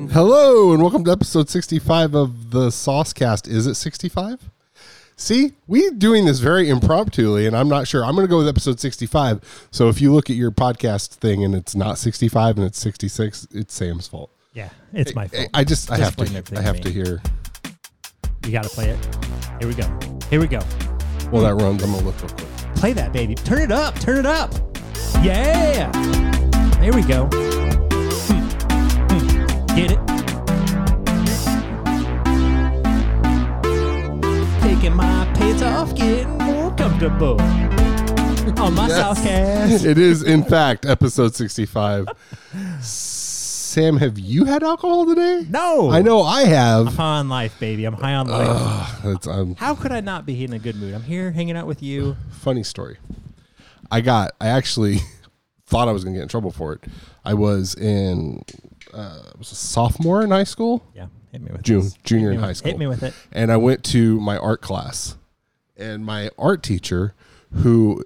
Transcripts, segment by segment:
going. Hello and welcome to episode 65 of the Saucecast. Is it 65? See, we doing this very impromptuly, and I'm not sure. I'm going to go with episode 65. So if you look at your podcast thing and it's not 65 and it's 66, it's Sam's fault. Yeah, it's my fault. I just, I have to, I have me. to hear. You got to play it. Here we go. Here we go. Well, that runs. I'm going to look real quick. Play that, baby. Turn it up. Turn it up. Yeah. Here we go. Get it? Taking my pants off, getting more comfortable. On my Yes. Southcast. It is, in fact, episode 65. Sam, have you had alcohol today? No. I know I I'm have. high on life, baby. I'm high on life. It's, um, How could I not be in a good mood? I'm here hanging out with you. funny story. I got. I actually thought I was going to get in trouble for it. I was in. Uh, I was a sophomore in high school, Yeah, hit me with June, this. junior in me high school, Hit me with it. and I went to my art class, and my art teacher, who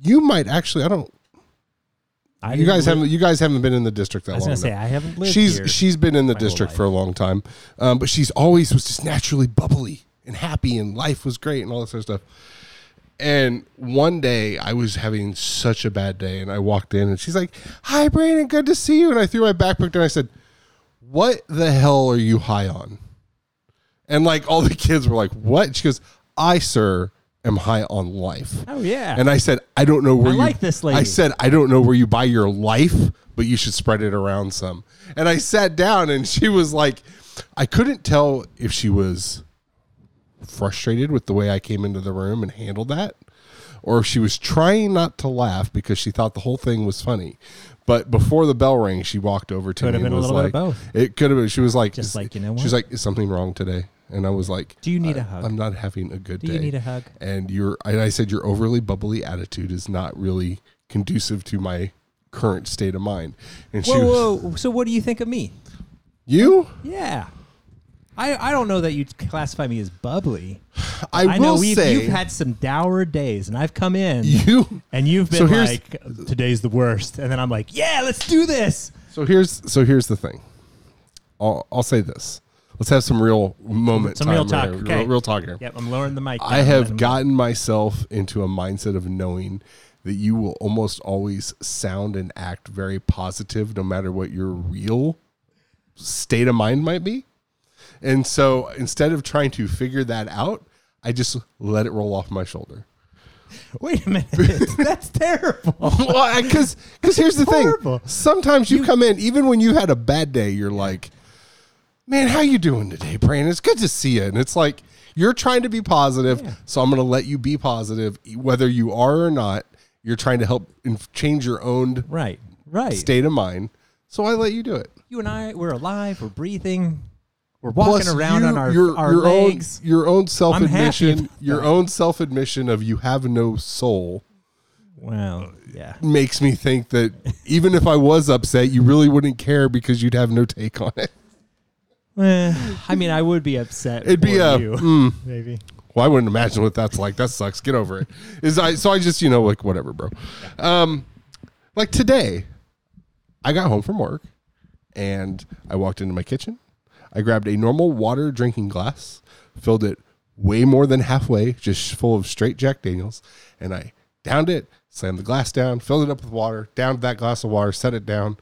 you might actually, I don't. I You guys live- haven't. You guys haven't been in the district that I was long. gonna say. I haven't lived she's here. she's been in the district for a long time, um, but she's always was just naturally bubbly and happy, and life was great and all this sort of stuff. And one day I was having such a bad day, and I walked in, and she's like, "Hi, Brandon, good to see you." And I threw my backpack down. I said, "What the hell are you high on?" And like all the kids were like, "What?" She goes, "I, sir, am high on life." oh yeah. And I said, I don't know where I you like this lady. I said, I don't know where you buy your life, but you should spread it around some. And I sat down and she was like, I couldn't tell if she was frustrated with the way I came into the room and handled that, or if she was trying not to laugh because she thought the whole thing was funny. But before the bell rang, she walked over to Could me have and been a was little bit like, of both. It could have been. She was like, Just like, you know She was like, is something wrong today? And I was like, Do you need a hug? I'm not having a good Do day. you need a hug? And your and I said your overly bubbly attitude is not really conducive to my current state of mind. And she was, Whoa, whoa. So what do you think of me? you, Yeah. I, I don't know that you'd classify me as bubbly. I, will know we've, say you've had some dour days, and I've come in you. and you've been So here's- like, "Today's the worst," and then I'm like, "Yeah, let's do this." So here's so here's the thing. I'll I'll say this. Let's have some real moment. Some time real talk, here. okay. Real, real talk here. Yep, I'm lowering the mic. I down, have gotten myself into a mindset of knowing that you will almost always sound and act very positive no matter what your real state of mind might be. And so instead of trying to figure that out, I just let it roll off my shoulder. Wait a minute, that's terrible. well, because here's the horrible. thing. Sometimes you, come in, even when you had a bad day, you're like, "Man, how you doing today, Brandon? It's good to see you." And it's like you're trying to be positive, Yeah. so I'm going to let you be positive, whether you are or not. You're trying to help change your own Right, right. state of mind, so I let you do it. You and I, we're alive. We're breathing. We're walking Plus, around you- on our your, our your legs. own your own self admission, your own self admission of you have no soul Well, yeah. makes me think that even if I was upset, you really wouldn't care because you'd have no take on it. Eh, I mean, I would be upset. It'd be a you, mm, maybe. well, I wouldn't imagine what that's like. That sucks. Get over it. Is I so I just you know like whatever, bro. Um, like today, I got home from work and I walked into my kitchen. I grabbed a normal water drinking glass, filled it way more than halfway, just full of straight Jack Daniels, and I downed it, slammed the glass down, filled it up with water, downed that glass of water, set it down,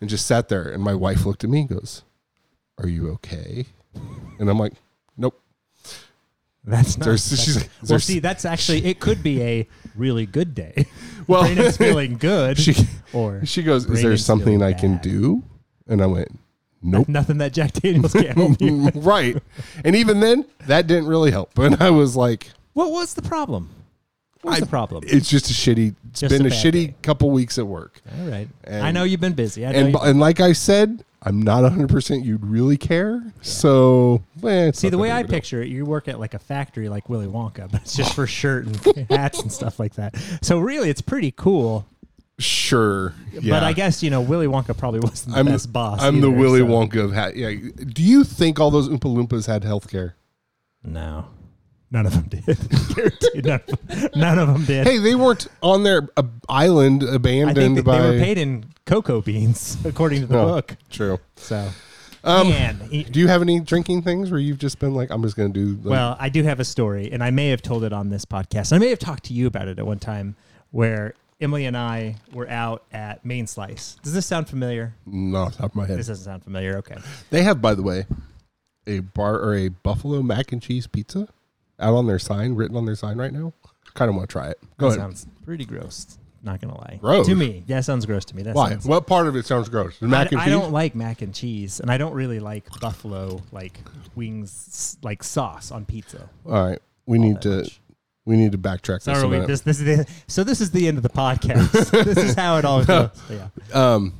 and just sat there. And my wife looked at me and goes, Are you okay? And I'm like, Nope. That's not. There's- that's- she's like, well, there's- see, that's actually it. Could be a really good day. Well- Brandon's feeling good, She or she goes, Is there something I can do? And I went, Nope. nothing that Jack Daniels can't help you. right. And even then, that didn't really help. And I was like, What was the problem? What's I- the problem? It's just a shitty. It's Just been a a, bad shitty day. couple weeks at work. All right. and- I know you've been busy. I know And you- and like I said, I'm not 100 percent you'd really care. So eh, it's See, not the that way big I of a deal. picture it, you work at like a factory like Willy Wonka, but it's just for shirt and hats and stuff like that. So really, it's pretty cool. Sure. Yeah. But I guess you know Willy Wonka probably wasn't the I'm best boss. I'm the either, Willy so- Wonka of hat. Yeah. Do you think all those Oompa Loompas had health care? No, none of them did. Guaranteed none, of them, none of them did. Hey, they weren't on their uh, island I think abandoned they, by. they were paid in cocoa beans, according to the Oh, book. True. So Man, e- Do you have any drinking things where you've just been like, I'm just going to do? Like, well, I do have a story, and I may have told it on this podcast. I may have talked to you about it at one time, where Emily and I were out at Main Slice. Does this sound familiar? No, off the top of my head. This doesn't sound familiar. Okay. They have, by the way, a bar or a buffalo mac and cheese pizza out on their sign, written on their sign right now. Kind of want to try it. Go that ahead. sounds pretty gross. Not gonna lie. Gross? to me. Yeah, sounds gross to me. That Why? sounds- What part of it sounds gross? The mac I, and I cheese. don't like mac and cheese, and I don't really like buffalo like wings like sauce on pizza. All right, we need to much. We need to backtrack So this a minute. this, this is the, so this is the end of the podcast. this is how it all goes. Yeah. um,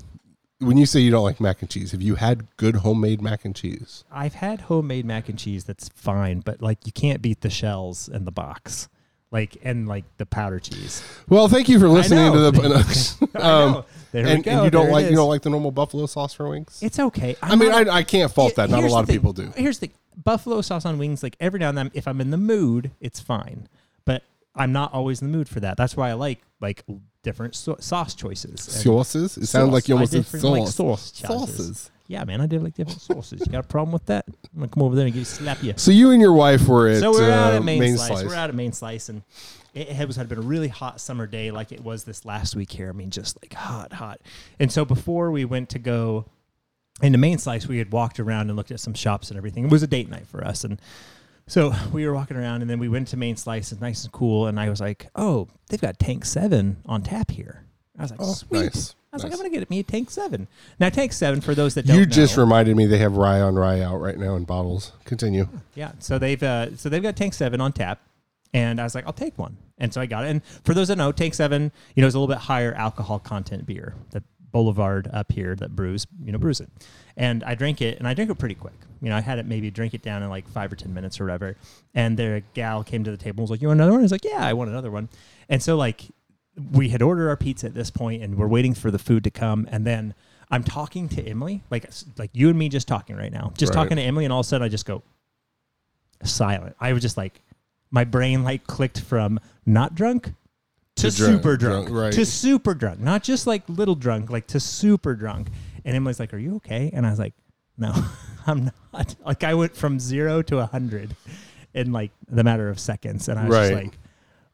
when you say you don't like mac and cheese, have you had good homemade mac and cheese? I've had homemade mac and cheese that's fine, but like you can't beat the shells in the box, like and like the powder cheese. Well, thank you for listening to the. Um. There and, and you don't There like you don't like the normal buffalo sauce for wings. It's okay. I mean, not I, I can't fault that. Not a lot of people do. Here's the buffalo sauce on wings. Like every now and then, if I'm in the mood, it's fine. I'm not always in the mood for that. That's why I like like different so- sauce choices. Sauces. It sounds like you almost said different, like, sauce. sauce choices. Sauces. Yeah, man, I did like different sauces. You got a problem with that? I'm gonna come over there and get you slap you. So you and your wife were at, So we're out uh, at main, slice. We're out at main slice, and it had, was, had been a really hot summer day, like it was this last week here. I mean, just like hot, hot. And so before we went to go into main slice, we had walked around and looked at some shops and everything. It was a date night for us, and so we were walking around, and then we went to main slice. It's nice and cool, and I was like, "Oh, they've got Tank Seven on tap here." I was like, Oh, "Sweet." nice. I was like, "I'm gonna get me a Tank Seven. Now, Tank Seven for those that don't You know, just reminded me they have rye on rye out right now in bottles. Continue. yeah. So they've uh, so they've got Tank Seven on tap, and I was like, I'll take one, and so I got it. And for those that know, Tank Seven, you know, is a little bit higher alcohol content beer that Boulevard up here that brews, you know, brews it. And I drank it, and I drank it pretty quick. You know, I had it maybe drink it down in like five or ten minutes or whatever. And the gal came to the table and was like, "You want another one?" I was like, "Yeah, I want another one." And so like we had ordered our pizza at this point, and we're waiting for the food to come, and then. I'm talking to Emily, like like you and me just talking right now, just Right. talking to Emily, and all of a sudden I just go, silent. I was just like, my brain like clicked from not drunk to, drunk, super drunk, drunk, right. to super drunk, not just like little drunk, like to super drunk. And Emily's like, "Are you okay?" And I was like, "No, I'm not." Like I went from zero to a hundred in like the matter of seconds, and I was just like,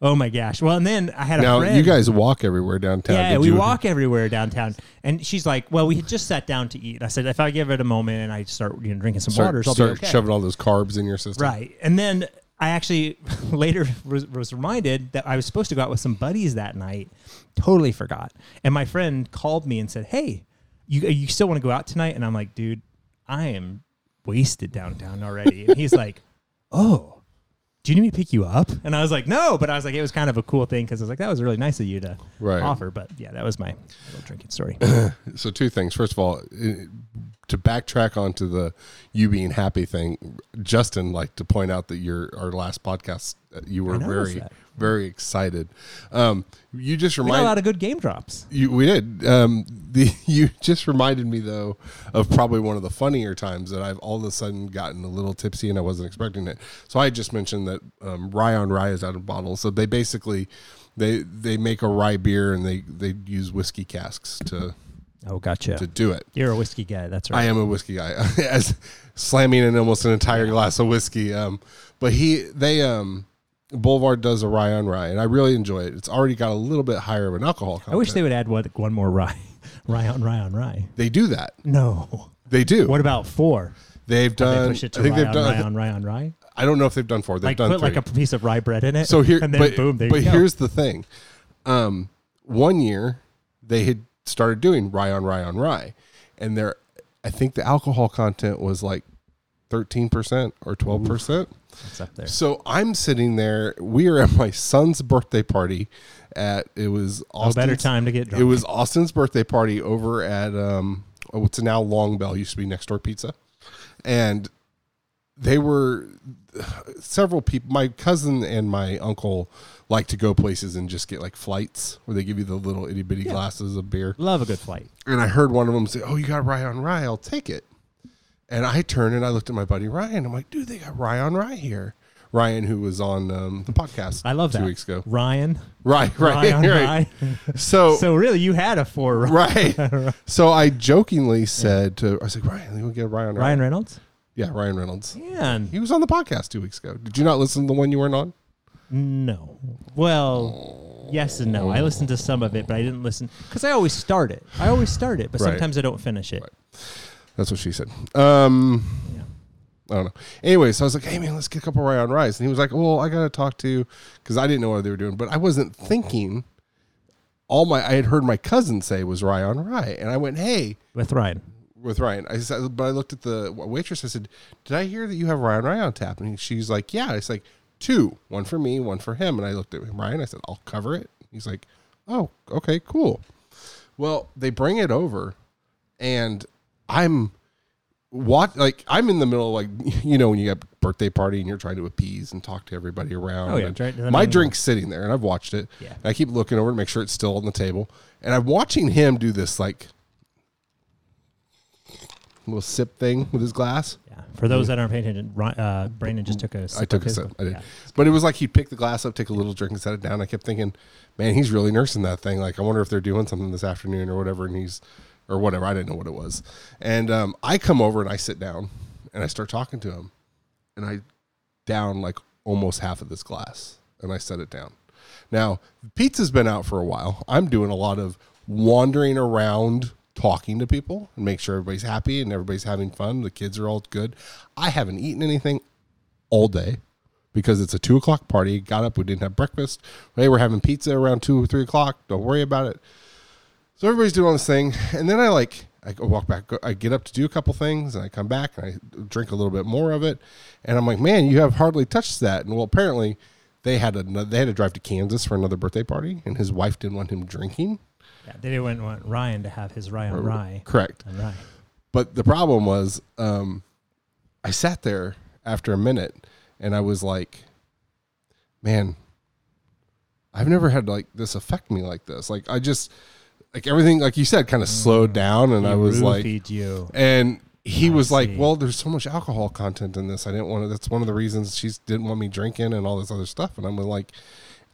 "Oh my gosh!" Well, and then I had a Now friend. you guys walk everywhere downtown. Yeah, Did we you- walk everywhere downtown, and she's like, "Well, we had just sat down to eat." I said, "If I give it a moment and I start, you know, drinking some Start, waters, I'll start be okay." shoving all those carbs in your system. Right. And then I actually later was, reminded that I was supposed to go out with some buddies that night. Totally forgot. And my friend called me and said, Hey, you, you still want to go out tonight? And I'm like, Dude, I am wasted downtown already. And he's like, Oh, do you need me to pick you up? And I was like, No. But I was like, It was kind of a cool thing because I was like, That was really nice of you to Right. offer. But yeah, that was my little drinking story. So two things. First of all, to backtrack onto the you being happy thing, Justin liked to point out that your our last podcast uh, you were very that. very excited. Um, you just got a lot of good game drops. you we did. Um, the you just reminded me though of probably one of the funnier times that I've all of a sudden gotten a little tipsy and I wasn't expecting it. So I just mentioned that um, rye on rye is out of bottles. So they basically they they make a rye beer and they they use whiskey casks to Oh, gotcha. to do it. You're a whiskey guy. That's right. I am a whiskey guy, as slamming in almost an entire glass of whiskey. Um, but he, they, um, Boulevard does a rye on rye, and I really enjoy it. It's already got a little bit higher of an alcohol. Content. I wish they would add one, one more rye, rye on rye on rye. they do that. No. They do. What about four? they've They done. push it to I think rye they've on done. rye on rye on rye. I don't know if they've done four. They've Like done put three. like a piece of rye bread in it. so here, and then but, boom, but here's the thing. Um, one year they had started doing rye on rye on rye, and there, I think the alcohol content was like thirteen percent or twelve percent. It's up there. So I'm sitting there. We are at my son's birthday party. At it was No Austin's, better time to get drunk. It was Austin's birthday party over at um, what's now Long Bell. Used to be next door pizza, and they were several people. My cousin and my uncle like to go places and just get like flights where they give you the little itty bitty glasses of beer. Love a good flight. And I heard one of them say, "Oh, you got rye on rye? I'll take it." And I turned and I looked at my buddy Ryan. I'm like, "Dude, they got rye on rye here." Ryan, who was on um, the podcast. I love two that. weeks ago. Ryan. Right, right, Ryan, right. Ryan. So, So really, you had a four. right. So I jokingly said to I was like Ryan, we get Ryan. Ryan Reynolds. Yeah, Ryan Reynolds. Man, He was on the podcast two weeks ago. Did you not listen to the one you weren't on? No. Well, yes and no. I listened to some of it, but I didn't listen because I always start it. I always start it, but Right. sometimes I don't finish it. That's what she said. Um, Yeah. I don't know. Anyway, so I was like, "Hey man, let's get a couple Ryan Rice," and he was like, "Well, I gotta talk to," you because I didn't know what they were doing, but I wasn't thinking. All my I had heard my cousin say was Ryan Rye, and I went, "Hey." With Ryan. With Ryan, I said, but I looked at the waitress. I said, "Did I hear that you have Ryan Rye on tap?" And she's like, "Yeah." It's like two, one for me, one for him. And I looked at Ryan. I said, "I'll cover it." He's like, "Oh, okay, cool." Well, they bring it over, and I'm what like I'm in the middle, like you know, when you got a birthday party and you're trying to appease and talk to everybody around. Oh, yeah, try- my drink's sitting there, and I've watched it. Yeah. And I keep looking over to make sure it's still on the table, and I'm watching him do this like little sip thing with his glass. Yeah. For those that aren't paying attention, uh, Brandon just took a. Sip I took a sip. I did. Yeah. But it was like he'd pick the glass up, take a little drink, and set it down. I kept thinking, man, he's really nursing that thing. Like, I wonder if they're doing something this afternoon or whatever. And he's, or whatever. I didn't know what it was. And um, I come over and I sit down and I start talking to him. And I down like almost half of this glass and I set it down. Now, pizza's been out for a while. I'm doing a lot of wandering around talking to people and make sure everybody's happy and everybody's having fun. The kids are all good. I haven't eaten anything all day because it's a two o'clock party. Got up, we didn't have breakfast. Hey, we're having pizza around two or three o'clock. Don't worry about it. So everybody's doing this thing, and then I like I walk back. I get up to do a couple things, and I come back and I drink a little bit more of it, and I'm like, man, you have hardly touched that. And well, apparently they had a they had to drive to Kansas for another birthday party, and his wife didn't want him drinking. Yeah. They didn't want Ryan to have his Ryan Rye. Correct. And Rye. But the problem was, um, I sat there after a minute and I was like, man, I've never had like this affect me like this. Like I just, like everything, like you said, kind of slowed down, and He I was like, you. and he I was like, well, there's so much alcohol content in this. I didn't want to. That's one of the reasons she didn't want me drinking and all this other stuff. And I'm like.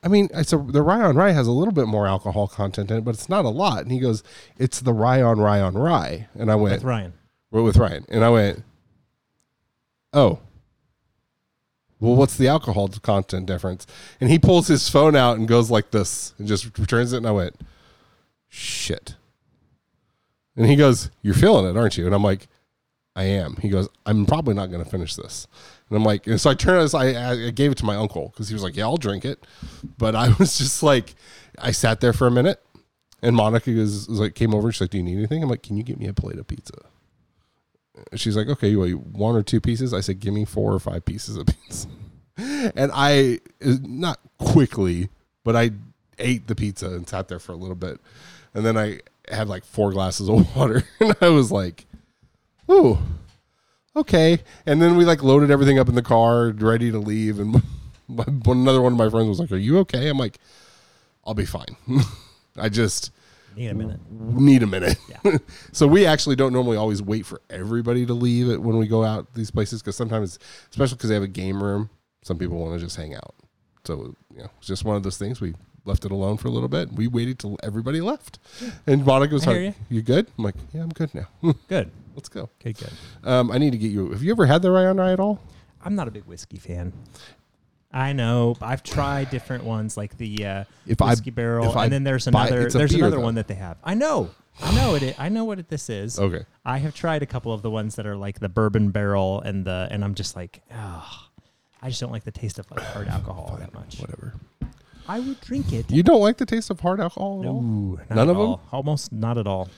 I mean, I said the rye on rye has a little bit more alcohol content in it, but it's not a lot. And he goes, "It's the rye on rye on rye." And I went, With Ryan. well, with Ryan, and I went, "Oh, well, what's the alcohol content difference?" And he pulls his phone out and goes like this, and just returns it. And I went, "Shit." And he goes, "You're feeling it, aren't you?" And I'm like, "I am." He goes, "I'm probably not going to finish this." And I'm like, and so I turned, I, I gave it to my uncle because he was like, "Yeah, I'll drink it," but I was just like, I sat there for a minute, and Monica was, like, came over. She's like, "Do you need anything?" I'm like, "Can you get me a plate of pizza?" She's like, okay, you want one or two pieces? I said, give me four or five pieces of pizza. And I, not quickly, but I ate the pizza and sat there for a little bit. And then I had like four glasses of water. And I was like, ooh, okay. And then we like loaded everything up in the car, ready to leave. And my, one, another one of my friends was like, are you okay? I'm like, I'll be fine. I just, Need a minute. need a minute. Yeah. so we actually don't normally always wait for everybody to leave it when we go out these places because sometimes, especially because they have a game room, some people want to just hang out. So you know, it's just one of those things. We left it alone for a little bit. We waited till everybody left, and Monica was like, hear "You good?" I'm like, "Yeah, I'm good now. Good. Let's go." Okay, good. Um, I need to get you. Have you ever had the Ryan Rye at all? I'm not a big whiskey fan. I know. I've tried different ones like the uh, If I- whiskey barrel, if I and then there's buy- another. it's a There's beer, another though. one that they have. I know. I know it. I know what it, this is. Okay. I have tried a couple of the ones that are like the bourbon barrel and the, and I'm just like, oh, I just don't like the taste of like hard alcohol that much. Whatever. I would drink it. You don't like the taste of hard alcohol at all? Not None at of them? all. Almost not at all.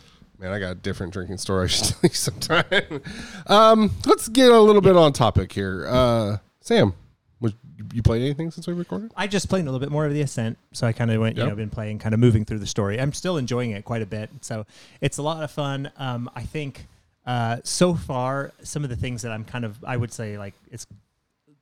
Man, I got a different drinking story I should tell you sometime. um, let's get a little bit on topic here. Uh, Sam, was, you played anything since we recorded? I just played a little bit more of the Ascent, so I kind of went, you Yep. know, been playing, kind of moving through the story. I'm still enjoying it quite a bit, so it's a lot of fun. Um, I think uh, so far, some of the things that I'm kind of, I would say, like it's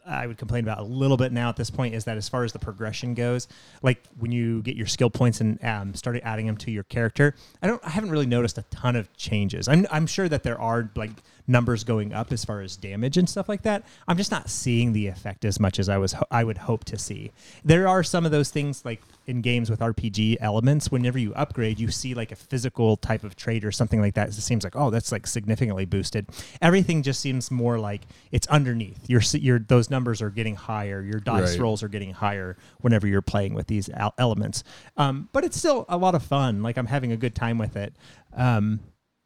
I would complain about a little bit now at this point is that as far as the progression goes, like when you get your skill points and um, started adding them to your character, I don't, I haven't really noticed a ton of changes. I'm, I'm sure that there are like numbers going up as far as damage and stuff like that. I'm just not seeing the effect as much as I was, ho- I would hope to see. There are some of those things like in games with RPG elements. Whenever you upgrade, you see like a physical type of trait or something like that. It seems like oh, that's like significantly boosted. Everything just seems more like it's underneath. Your your those numbers are getting higher. Your dice Right. rolls are getting higher whenever you're playing with these al- elements. Um, but it's still a lot of fun. Like I'm having a good time with it. Um,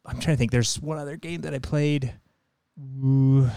I'm trying to think. There's one other game that I played. Ooh,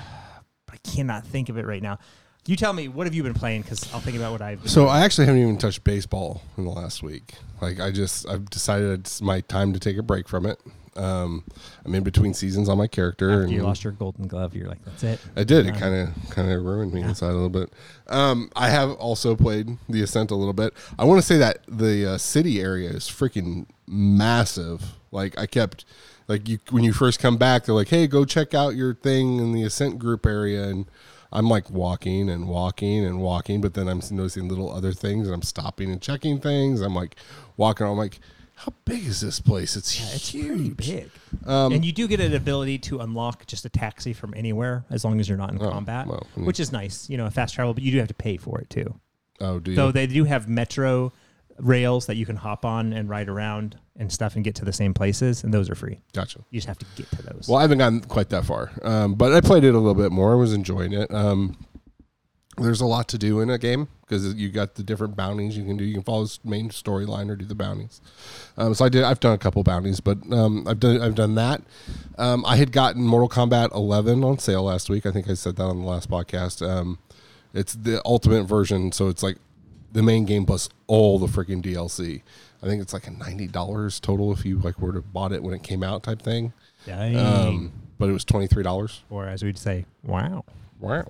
but I cannot think of it right now. You tell me what have you been playing because I'll think about what I've. Been So I actually haven't even touched baseball in the last week. Like I just I've decided it's my time to take a break from it. Um, I'm in between seasons on my character, After and you lost your golden glove, you're like, that's it. I did. It kind of kind of ruined me inside a little bit. Um, I have also played the Ascent a little bit. I want to say that the uh, city area is freaking massive. Like I kept like you when you first come back, they're like, "Hey, go check out your thing in the Ascent group area," and I'm like walking and walking and walking, but then I'm noticing little other things, and I'm stopping and checking things. I'm like walking. I'm like, "How big is this place? It's Yeah, it's huge. pretty big. Um, and you do get an ability to unlock just a taxi from anywhere as long as you're not in Oh, combat, well, which is nice. You know, a fast travel, but you do have to pay for it too. Oh, do you? Though they do have metro rails that you can hop on and ride around and stuff and get to the same places, and those are free. gotcha. You just have to get to those. Well, I haven't gotten quite that far, um, but I played it a little bit more. I was enjoying it. Um, there's a lot to do in a game because you got the different bounties you can do. You can follow the main storyline or do the bounties. Um, so I did. I've done a couple bounties, but um, I've done. I've done that. Um, I had gotten Mortal Kombat 11 on sale last week. I think I said that on the last podcast. Um, it's the ultimate version, so it's like the main game plus all the freaking DLC. I think it's like a ninety dollars total if you like were to bought it when it came out type thing. Um, but it was twenty three dollars. or as we'd say, wow, Wow.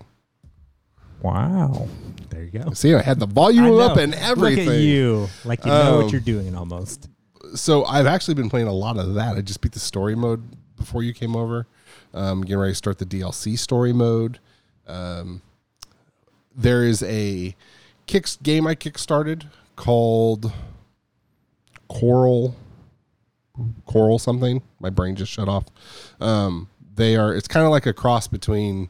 Wow. There you go. See, I had the volume up and everything. Look at you, like you know Um, what you're doing almost. So I've actually been playing a lot of that. I just beat the story mode before you came over. Um, getting ready to start the DLC story mode. Um, there is a kicks game I kickstarted called Coral. Coral something. My brain just shut off. Um, they are. It's kind of like a cross between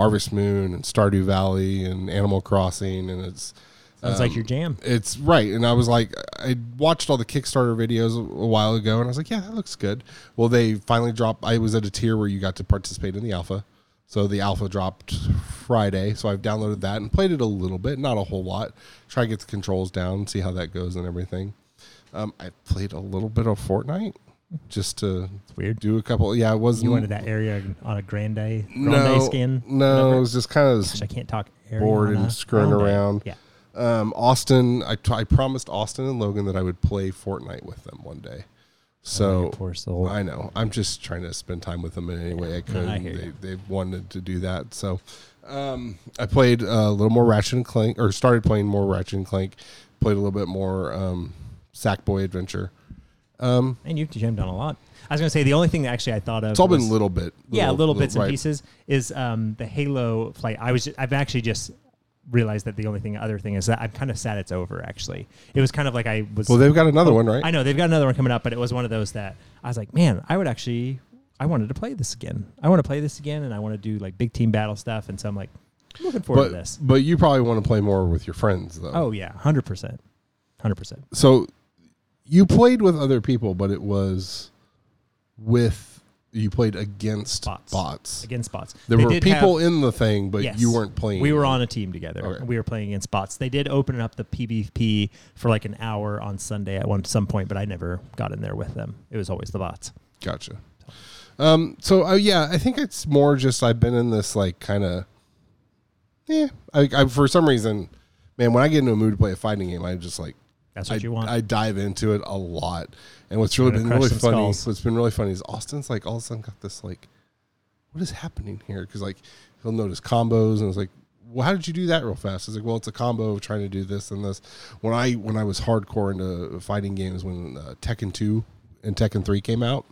Harvest Moon and Stardew Valley and Animal Crossing, and it's Sounds like your jam. it's right. And I was like, I watched all the Kickstarter videos a a while ago, and I was like, yeah, that looks good. Well, they finally dropped. I was at a tier where you got to participate in the alpha. So the alpha dropped Friday. So I've downloaded that and played it a little bit, not a whole lot. Try to get the controls down, see how that goes and everything. Um, I played a little bit of Fortnite just to It's weird. do a couple. Yeah, it wasn't. You went to that area on a Grande Grande no, skin. No, whatever? it was just kind of Gosh, I can't talk. bored and screwing Grande. around. Yeah. Um, Austin, I, t- I promised Austin and Logan that I would play Fortnite with them one day. Oh, So soul. I know I'm just trying to spend time with them in any way I could. I hear they they wanted to do that. So um, I played a little more Ratchet and Clank, or started playing more Ratchet and Clank. Played a little bit more um, Sackboy Adventure. Um, and you've jammed on a lot. I was gonna say the only thing that actually I thought of. it's all was- been a little bit. yeah, little bits and right. pieces is um, the Halo flight. I was just, I've actually just realized that the only thing other thing is that I'm kind of sad it's over. Actually, it was kind of like I was. Well, they've got another one, right? I know they've got another one coming up, but it was one of those that I was like, man, I would actually. I wanted to play this again. I want to play this again, and I want to do like big team battle stuff. And so I'm like, I'm looking forward but to this. but you probably want to play more with your friends though. Oh yeah, hundred percent, hundred percent. so you played with other people, but it was with you played against Bots. bots. Against bots. There They were people have- in the thing, but Yes. you weren't playing. We were on a team together. Okay. We were playing against bots. They did open up the PvP for like an hour on Sunday at one some point, but I never got in there with them. It was always the bots. Gotcha. Um. So uh, yeah, I think it's more just I've been in this like kind of. Yeah. I, I for some reason, man, when I get into a mood to play a fighting game, I just like That's what I, you want. I dive into it a lot. And what's really been really funny, skulls. what's been really funny is Austin's like all of a sudden got this like, what is happening here? Because like he'll notice combos and it's like, well, how did you do that real fast? It's like, well, it's a combo of trying to do this and this. When I when I was hardcore into fighting games, when uh, Tekken two and Tekken three came out,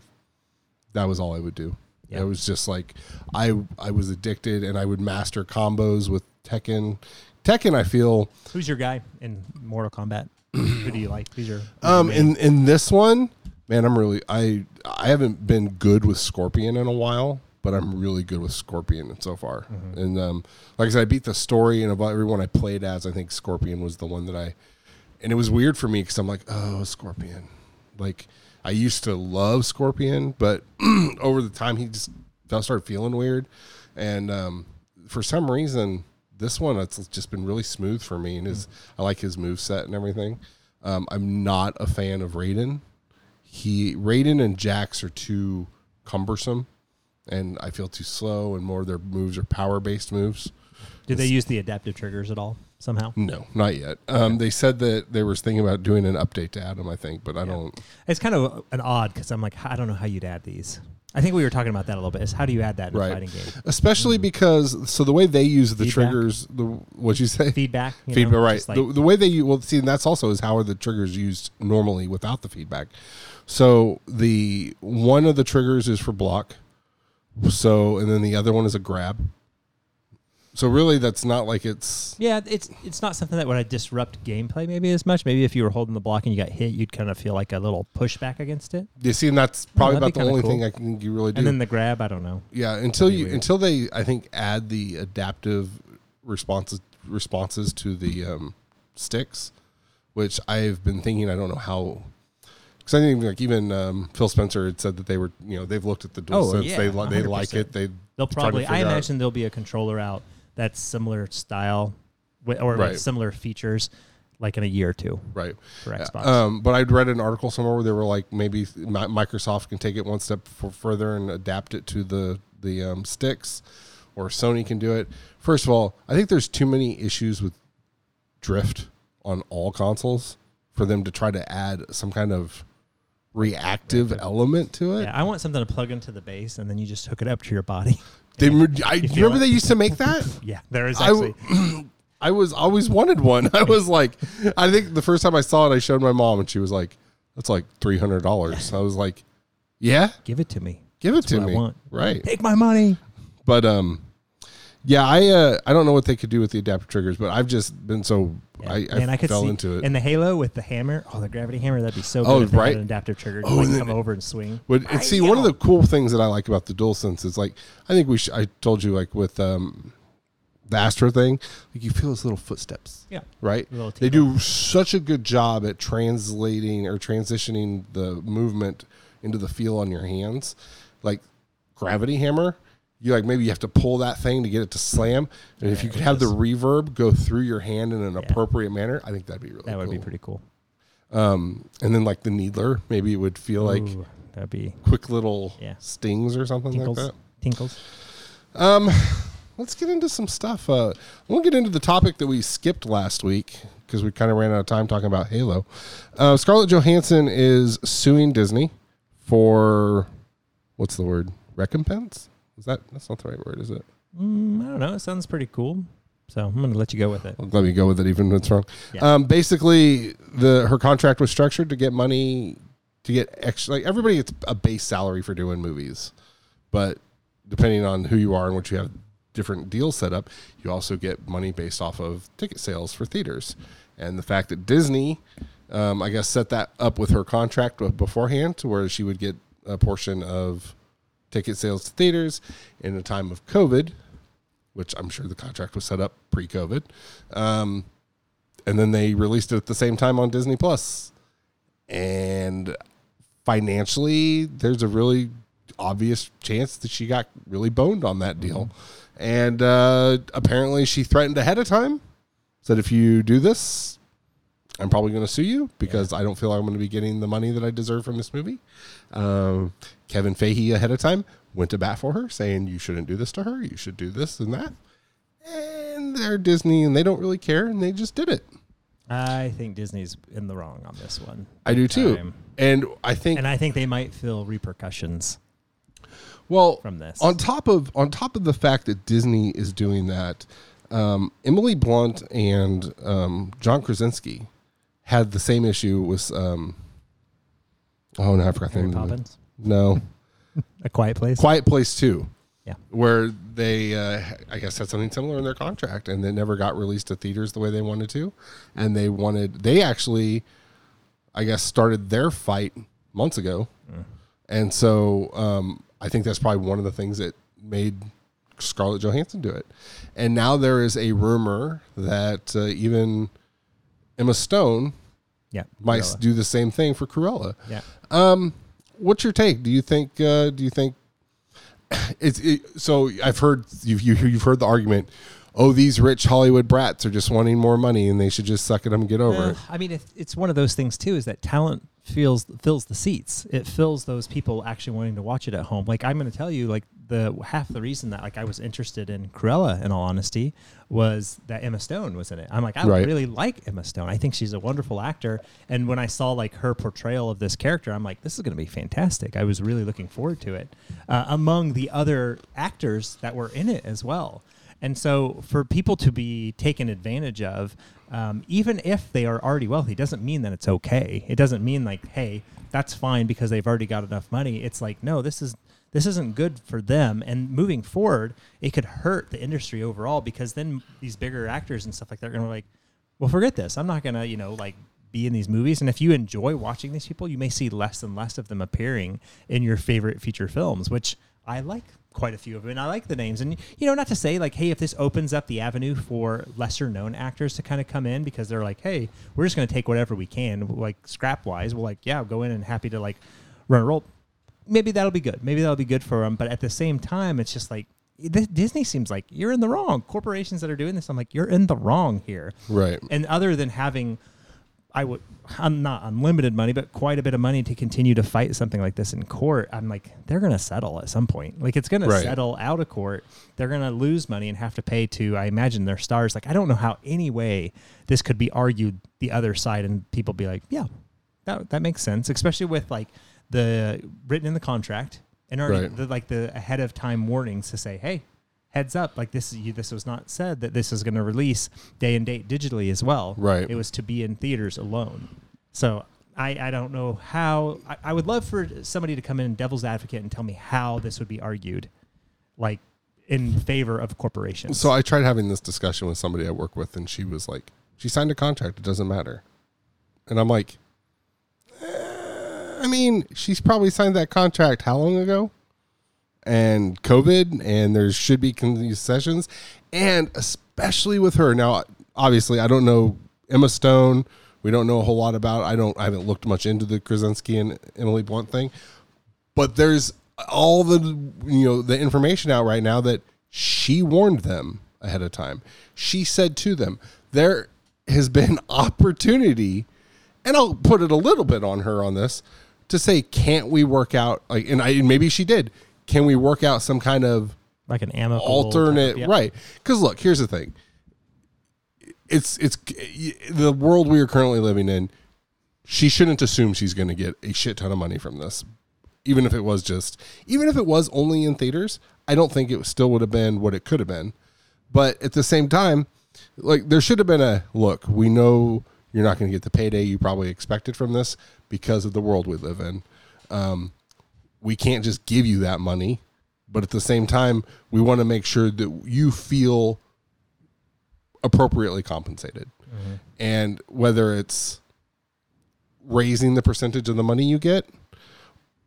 that was all I would do. Yeah. It was just like I I was addicted, and I would master combos with Tekken. Tekken, I feel Who's your guy in Mortal Kombat? Who do you like? Your who's um in in this one, man, I'm really I I haven't been good with Scorpion in a while, but I'm really good with Scorpion so far. Mm-hmm. And um, like I said, I beat the story, and about everyone I played as, I think Scorpion was the one that I. And it was weird for me because I'm like, oh, Scorpion. Like I used to love Scorpion, but over the time he just I started feeling weird, and um, for some reason this one it's just been really smooth for me, and his I like his move set and everything. Um, I'm not a fan of Raiden. He Raiden and Jax are too cumbersome, and I feel too slow, and more of their moves are power based moves. Did they use the adaptive triggers at all somehow? No, not yet. Um, they said that they were thinking about doing an update to add them, I think, but I don't. It's kind of an odd because I'm like, I don't know how you'd add these. I think we were talking about that a little bit. Is how do you add that in Right. a fighting game? Especially mm-hmm. because so the way they use the Feedback? triggers, the what you say Feedback. You feedback, know, right? like- the, the way they well see, and that's also is how are the triggers used normally without the feedback. So the one of the triggers is for block. So and then the other one is a grab. So really, that's not like it's yeah, it's it's not something that would disrupt gameplay maybe as much. Maybe if you were holding the block and you got hit, you'd kind of feel like a little pushback against it. you see, and that's probably that'd about be the kinda only cool. thing I can you really do. And then the grab, I don't know. Yeah, until you until they I think add the adaptive responses responses to the um, sticks, which I've been thinking I don't know how. Because I think like even um, Phil Spencer had said that they were you know they've looked at the Oh, DualSense yeah, they li- they like 100%. it they They'll to probably. I figure out- imagine there'll be a controller out that's similar style, or Right. with similar features, like in a year or two right. for Xbox. Um, but I'd read an article somewhere where they were like maybe Microsoft can take it one step further and adapt it to the the um, sticks, or Sony can do it. First of all, I think there's too many issues with drift on all consoles for them to try to add some kind of reactive element to it. yeah, I want something to plug into the base, and then you just hook it up to your body. They, I remember it. they used to make that. yeah, there is I actually. I was always wanted one. I was like, I think the first time I saw it, I showed my mom, and she was like, "That's like three hundred dollars." I was like, "Yeah, give it to me. give it to what I me." want. Right, Take my money. but um, yeah, I uh, I don't know what they could do with the adaptive triggers, but I've just been so Yeah. I, I, Man, I could fell see into it. And the Halo with the hammer, oh, the gravity hammer, that'd be so good Oh, if they had right. an adaptive trigger. Oh, Oh, and then- come over and swing. But and see, one of the cool things that I like about the DualSense is like I think we sh- I told you like with um, the Astro thing, like you feel those little footsteps. Yeah. right? Little They do such a good job at translating or transitioning the movement into the feel on your hands. Like gravity hammer, you like maybe you have to pull that thing to get it to slam, and if you could have the reverb go through your hand in an Yeah. appropriate manner, I think that'd be really That would be pretty cool. Um, and then like the needler, maybe it would feel like that'd be quick little Yeah. stings or something tinkles. like that. Tinkles. Um, let's get into some stuff. Uh, we'll get into the topic that we skipped last week because we kind of ran out of time talking about Halo. Uh, Scarlett Johansson is suing Disney for what's the word? Recompense? Is that that's not the right word, is it? Mm, I don't know. It sounds pretty cool. So I'm going to let you go with it. Let me go with it, even if it's wrong. Yeah. Um, basically, the her contract was structured to get money to get extra. Like everybody gets a base salary for doing movies, but depending on who you are and what you have different deals set up, you also get money based off of ticket sales for theaters. And the fact that Disney, um, I guess, set that up with her contract beforehand to where she would get a portion of ticket sales to theaters in a time of COVID, which I'm sure the contract was set up pre-COVID. Um, and then they released it at the same time on Disney Plus. And financially, there's a really obvious chance that she got really boned on that deal. And uh, apparently, she threatened ahead of time, said, "If you do this, I'm probably going to sue you because I don't feel like I'm going to be getting the money that I deserve from this movie." Um, Kevin Feige ahead of time went to bat for her, saying, "You shouldn't do this to her. You should do this and that." And they're Disney, and they don't really care, and they just did it. I think Disney's in the wrong on this one. I do too, Time. and I think And I think they might feel repercussions well from this. on top of on top of the fact that Disney is doing that, um, Emily Blunt and um, John Krasinski had the same issue with. Um, oh no, I forgot the Mary name. of the- Poppins. No, A Quiet Place. Quiet Place Two. Yeah. Where they, uh, I guess, had something similar in their contract, and they never got released to theaters the way they wanted to, and they wanted, they actually, I guess, started their fight months ago, and so um, I think that's probably one of the things that made Scarlett Johansson do it, and now there is a rumor that uh, even Emma Stone Yeah. might Cruella. do the same thing for Cruella. Yeah. Um, what's your take? Do you think? Uh, do you think it's it, so? I've heard you've you, you've heard the argument. Oh, these rich Hollywood brats are just wanting more money, and they should just suck it up and get over Uh, it. I mean, it, it's one of those things too. Is that talent fills fills the seats? It fills those people actually wanting to watch it at home. Like I'm going to tell you, like the half the reason that like I was interested in Cruella, in all honesty, was that Emma Stone was in it. I'm like, I Right. really like Emma Stone. I think she's a wonderful actor. And when I saw like her portrayal of this character, I'm like, this is going to be fantastic. I was really looking forward to it. Uh, among the other actors that were in it as well. And so for people to be taken advantage of, um, even if they are already wealthy, doesn't mean that it's okay. It doesn't mean like, hey, that's fine because they've already got enough money. It's like, no, this is this isn't good for them. And moving forward, it could hurt the industry overall because then these bigger actors and stuff like that are gonna be like, well, forget this. I'm not gonna, you know, like be in these movies. And if you enjoy watching these people, you may see less and less of them appearing in your favorite feature films, which I like quite a few of them. And I like the names. And you know, not to say like, hey, if this opens up the avenue for lesser known actors to kind of come in because they're like, hey, we're just gonna take whatever we can, like scrap wise. We're like, yeah, go in and happy to like run a roll. Maybe that'll be good. Maybe that'll be good for them. But at the same time, it's just like Disney seems like you're in the wrong. Corporations that are doing this, I'm like, you're in the wrong here. Right. And other than having, I would, I'm not unlimited money, but quite a bit of money to continue to fight something like this in court. I'm like, they're going to settle at some point. Like it's going Right. to settle out of court. They're going to lose money and have to pay to, I imagine, their stars. Like I don't know how any way this could be argued the other side and people be like, yeah, that that makes sense, especially with like the written in the contract and already Right. the, like the ahead of time warnings to say, hey, heads up, like this you, this was not said that this is going to release day and date digitally as well. Right. It was to be in theaters alone. So I, I don't know how I, I would love for somebody to come in devil's advocate and tell me how this would be argued like in favor of corporations. So I tried having this discussion with somebody I work with, and she was like, "She signed a contract. It doesn't matter." And I'm like, eh, "I mean, she's probably signed that contract how long ago?" And COVID, and there should be concessions, and especially with her now. Obviously, I don't know Emma Stone. We don't know a whole lot about. I don't. I haven't looked much into the Krasinski and Emily Blunt thing but there's all the you know the information out right now that she warned them ahead of time. She said to them, "There has been opportunity," and I'll put it a little bit on her on this to say, "Can't we work out like?" And I maybe she did. Can we work out some kind of like an amicable alternate type yeah. right. Because look here's the thing. It's it's the world we are currently living in she shouldn't assume she's going to get a shit ton of money from this even if it was just even if it was only in theaters i don't think it still would have been what it could have been. But at the same time like there should have been a look we know you're not going to get the payday you probably expected from this because of the world we live in. Um, we can't just give you that money but at the same time we want to make sure that you feel appropriately compensated. Mm-hmm. And whether it's raising the percentage of the money you get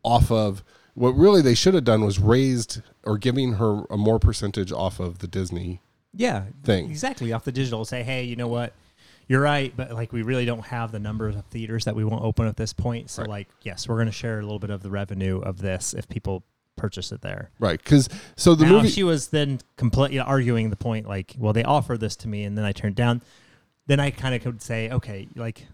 off of what really they should have done was raised or giving her a more percentage off of the disney yeah thing. exactly off the digital say hey you know what you're right but like we really don't have the numbers of theaters that we won't open at this point. So Right. like yes we're going to share a little bit of the revenue of this if people purchase it there. Right because so the now, movie she was then completely arguing the point like well they offered this to me and then i turned down. Then i kind of could say okay like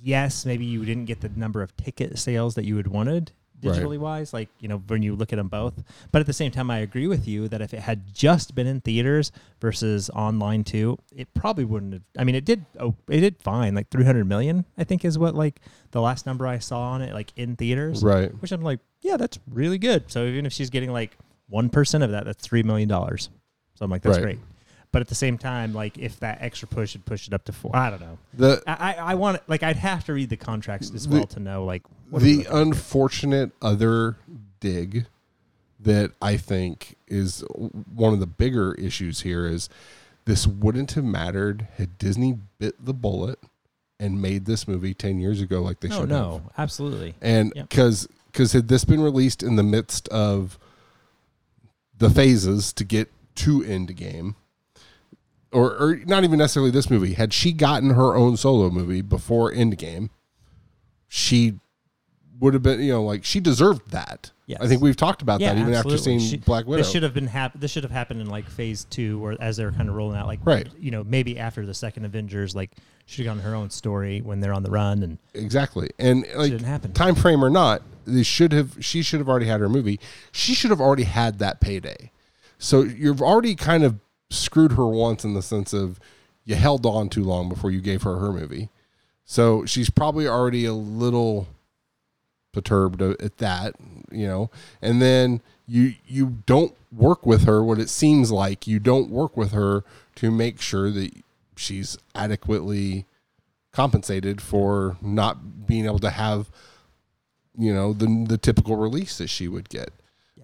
yes maybe you didn't get the number of ticket sales that you had wanted Right. digitally wise like you know when you look at them both but at the same time i agree with you that if it had just been in theaters versus online too it probably wouldn't have i mean it did oh it did fine like 300 million i think is what like the last number i saw on it like in theaters right which I'm like, yeah, that's really good. So even if she's getting like one percent of that, that's three million dollars. So I'm like, that's Right. great. But at the same time, like if that extra push had pushed it up to four, I don't know. the I I, want like I'd have to read the contracts as The- well to know like what are we the unfortunate other dig that I think is one of the bigger issues here is this wouldn't have mattered had Disney bit the bullet and made this movie 10 years ago like they No, should no, have. absolutely. And Yep. because because had this been released in the midst of the phases to get to Endgame, or, or not even necessarily this movie, had she gotten her own solo movie before Endgame, she would have been, you know, like she deserved that. Yes. I think we've talked about Yeah, that even absolutely. after seeing She- Black Widow. This should have been hap- This should have happened in like phase two, or as they're kind of rolling out, like Right. You know, maybe after the second Avengers, like should have gotten her own story when they're on the run, and exactly, and like didn't happen. time frame or not, they should have. She should have already had her movie. She should have already had that payday. So you've already kind of screwed her once in the sense of you held on too long before you gave her her movie. So she's probably already a little perturbed at that, you know. And then you you don't work with her what it seems like you don't work with her to make sure that she's adequately compensated for not being able to have you know the the typical release that she would get.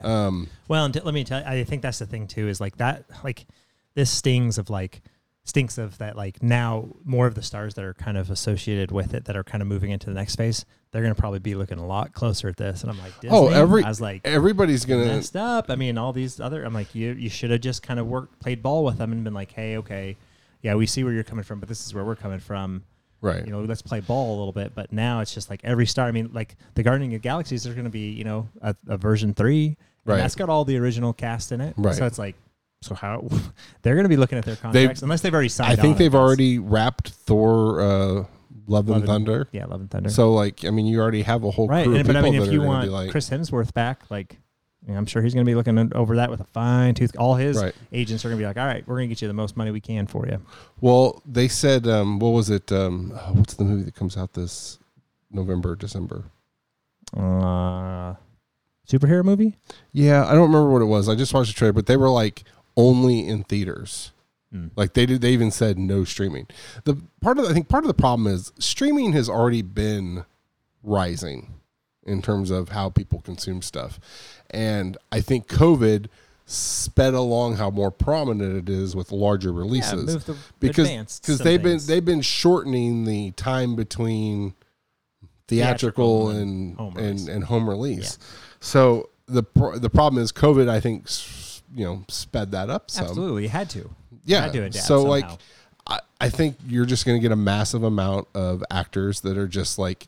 Um Well, and t- let me tell you, I think that's the thing too is like that, like this stings of like, stinks of that, like now more of the stars that are kind of associated with it that are kind of moving into the next phase, they're going to probably be looking a lot closer at this. And I'm like, oh, Disney? Oh, every- I was like, everybody's going to messed up. I mean, all these other, I'm like, you, you should have just kind of worked, played ball with them and been like, hey, okay, yeah, we see where you're coming from, but this is where we're coming from. right. You know, let's play ball a little bit. But now it's just like every star. I mean, like the Guardian of Galaxies, there's going to be, you know, a, a version three. and Right. That's got all the original cast in it. Right. So it's like, so how they're going to be looking at their contracts unless they've already signed. I think on, they've guess. already wrapped Thor uh Love, and Thunder. yeah, Love and Thunder. So like I mean you already have a whole right, crew and, but I mean, that if are you want be like Chris Hemsworth back, like. you know, I'm sure he's going to be looking over that with a fine tooth. All his Right. agents are going to be like, "All right, we're going to get you the most money we can for you." Well, they said, um, what was it? Um, oh, what's the movie that comes out this November, December? Uh, superhero movie? Yeah, I don't remember what it was. I just watched the trailer, but they were like only in theaters. Hmm. Like they did, they even said no streaming. The part of the, I think part of the problem is streaming has already been rising in terms of how people consume stuff, and I think COVID sped along how more prominent it is with larger releases. the because because they've been they've been shortening the time between theatrical, Theatrical and and home and, and home release. So the the problem is COVID. I think you know sped that up some. Absolutely, you had to. Yeah. Had to adapt so somehow. like, I, I think you're just going to get a massive amount of actors that are just like,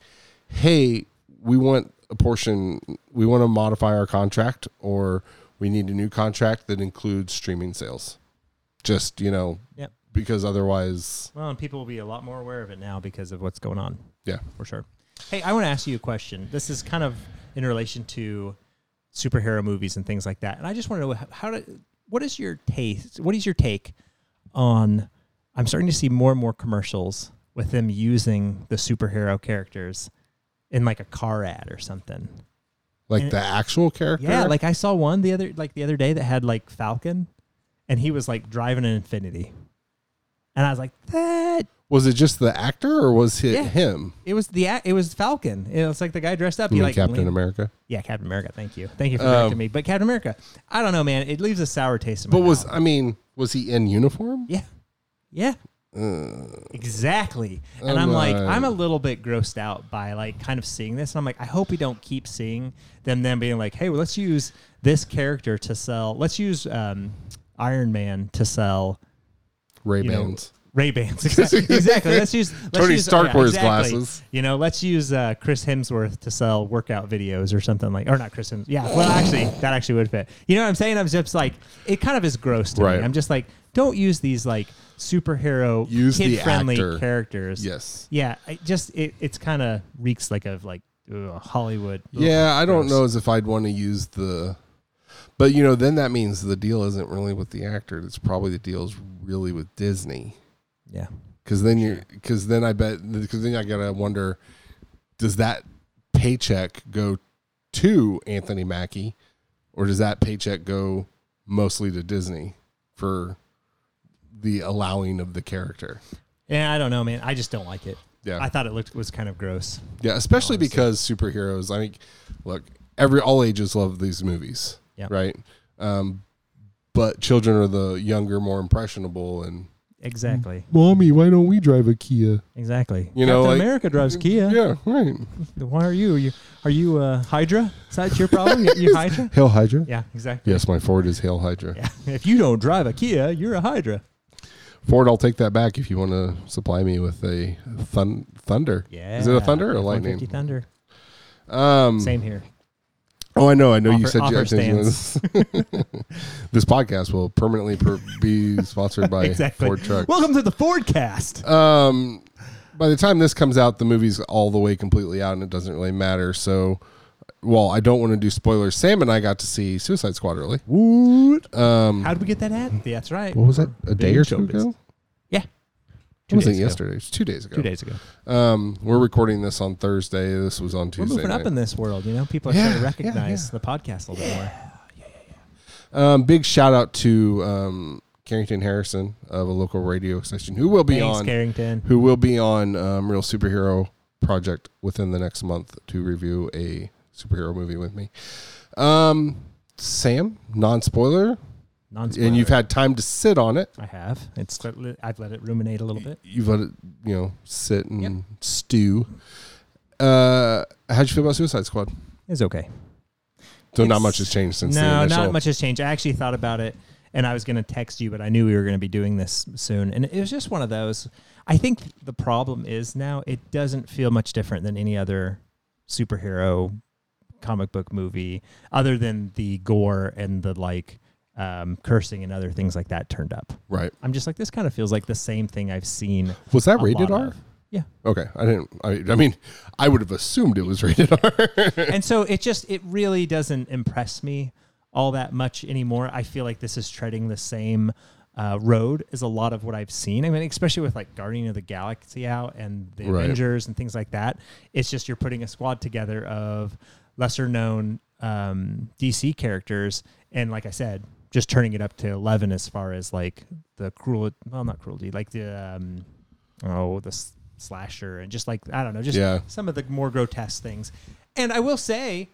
hey, we want a portion, we want to modify our contract, or we need a new contract that includes streaming sales. Just you know, Yep. because otherwise, Well, and people will be a lot more aware of it now because of what's going on. yeah. for sure. Hey, I want to ask you a question. This is kind of in relation to superhero movies and things like that. And I just want to know how, how to, what is your taste? What is your take on? I'm starting to see more and more commercials with them using the superhero characters in like a car ad or something. Like And- the actual character. Yeah, like I saw one the other like the other day that had like Falcon, and he was like driving an Infiniti, and I was like, that was it just the actor or was it Yeah. him? it was the it was Falcon. It was like the guy dressed up. You He mean like Captain leaned- America. Yeah, Captain America. Thank you. Thank you for Um, correcting me. But Captain America, I don't know, man. It leaves a sour taste in my But was mouth. I mean, was he in uniform? yeah, yeah, exactly. And I'm I'm like, I'm a little bit grossed out by like kind of seeing this, and I'm like, I hope we don't keep seeing them then being like, hey, well, let's use this character to sell. Let's use um, Iron Man to sell Ray You know, Bans. Ray Bans. Exactly. exactly. Let's use let's Tony use, Stark yeah, wears exactly. glasses. You know, let's use uh, Chris Hemsworth to sell workout videos or something like, or not Chris Hemsworth. Yeah, well, actually, that actually would fit. You know what I'm saying? I'm just like, it kind of is gross to Right. me. I'm just like, don't use these like superhero Use kid friendly characters. Yes. Yeah, I just it, it's kind of reeks like of like ugh, Hollywood. Ugh, Yeah, I don't know as if I'd want to use the. But you know, then that means the deal isn't really with the actor. It's probably the deal's really with Disney. Yeah. Because then you, because then I bet, because then I gotta wonder, does that paycheck go to Anthony Mackie, or does that paycheck go mostly to Disney for the allowing of the character? Yeah, I don't know, man. I just don't like it. Yeah, I thought it looked was kind of gross. yeah, especially honestly. because superheroes. I mean, look, every all ages love these movies. Yeah. right? Um, but children are the younger, more impressionable, and Exactly. mommy, why don't we drive a Kia? Exactly. You know, Captain like- America drives Kia. Yeah, right. Why are you? Are you are you uh, Hydra? Is that your problem? You- you Hydra? Hail Hydra. Yeah, exactly. Yes, my Ford is Hail Hydra. Yeah. If you don't drive a Kia, you're a Hydra. Ford, I'll take that back if you want to supply me with a thun- Thunder. Yeah. Is it a Thunder or F-150 Lightning? Thunder. Um, Same here. Oh, I know. I know you said you offer had you wanted- this podcast will permanently per- be sponsored by exactly. Ford trucks. Welcome to the Fordcast. Um, by the time this comes out, the movie's all the way completely out, and it doesn't really matter. So, well, I don't want to do spoilers. Sam and I got to see Suicide Squad early. What? Um, How did we get that at? Yeah, that's right. what was that? A day or two Showbiz. ago? Yeah. It wasn't days ago. yesterday. It was two days ago. Two days ago. Um, we're recording this on Thursday. This was on Tuesday. We're Tuesday. moving up in this world. You know, people are Yeah, starting to yeah, recognize yeah. the podcast a little bit more. Yeah, yeah, yeah. Um, big shout out to um, Carrington Harrison of a local radio station who will be Thanks, on Carrington. who will be on um, Reel Superhero Project within the next month to review a superhero movie with me. Um, Sam, non spoiler, non and you've had time to sit on it. I have. It's I've let it ruminate a little bit. You've let it, you know, sit and Yep. stew. Uh, how'd you feel about Suicide Squad? It's okay. So not much has changed since no, not much has changed. I actually thought about it, and I was going to text you, but I knew we were going to be doing this soon, and it was just one of those. I think the problem is now it doesn't feel much different than any other superhero comic book movie, other than the gore and the like um, cursing and other things like that turned up. Right? I'm just like this kind of feels like the same thing I've seen. Was that rated R? of. Yeah. Okay, I didn't. I, I mean, I would have assumed it was rated R. and so it just it really doesn't impress me all that much anymore. I feel like this is treading the same uh, road as a lot of what I've seen. I mean, especially with like Guardian of the Galaxy out and the Right. Avengers and things like that. It's just you're putting a squad together of lesser known um, DC characters, and like I said, just turning it up to eleven as far as like the cruel, well, not cruelty, like the um, oh the s- slasher and just like I don't know, just Yeah. some of the more grotesque things. And I will say,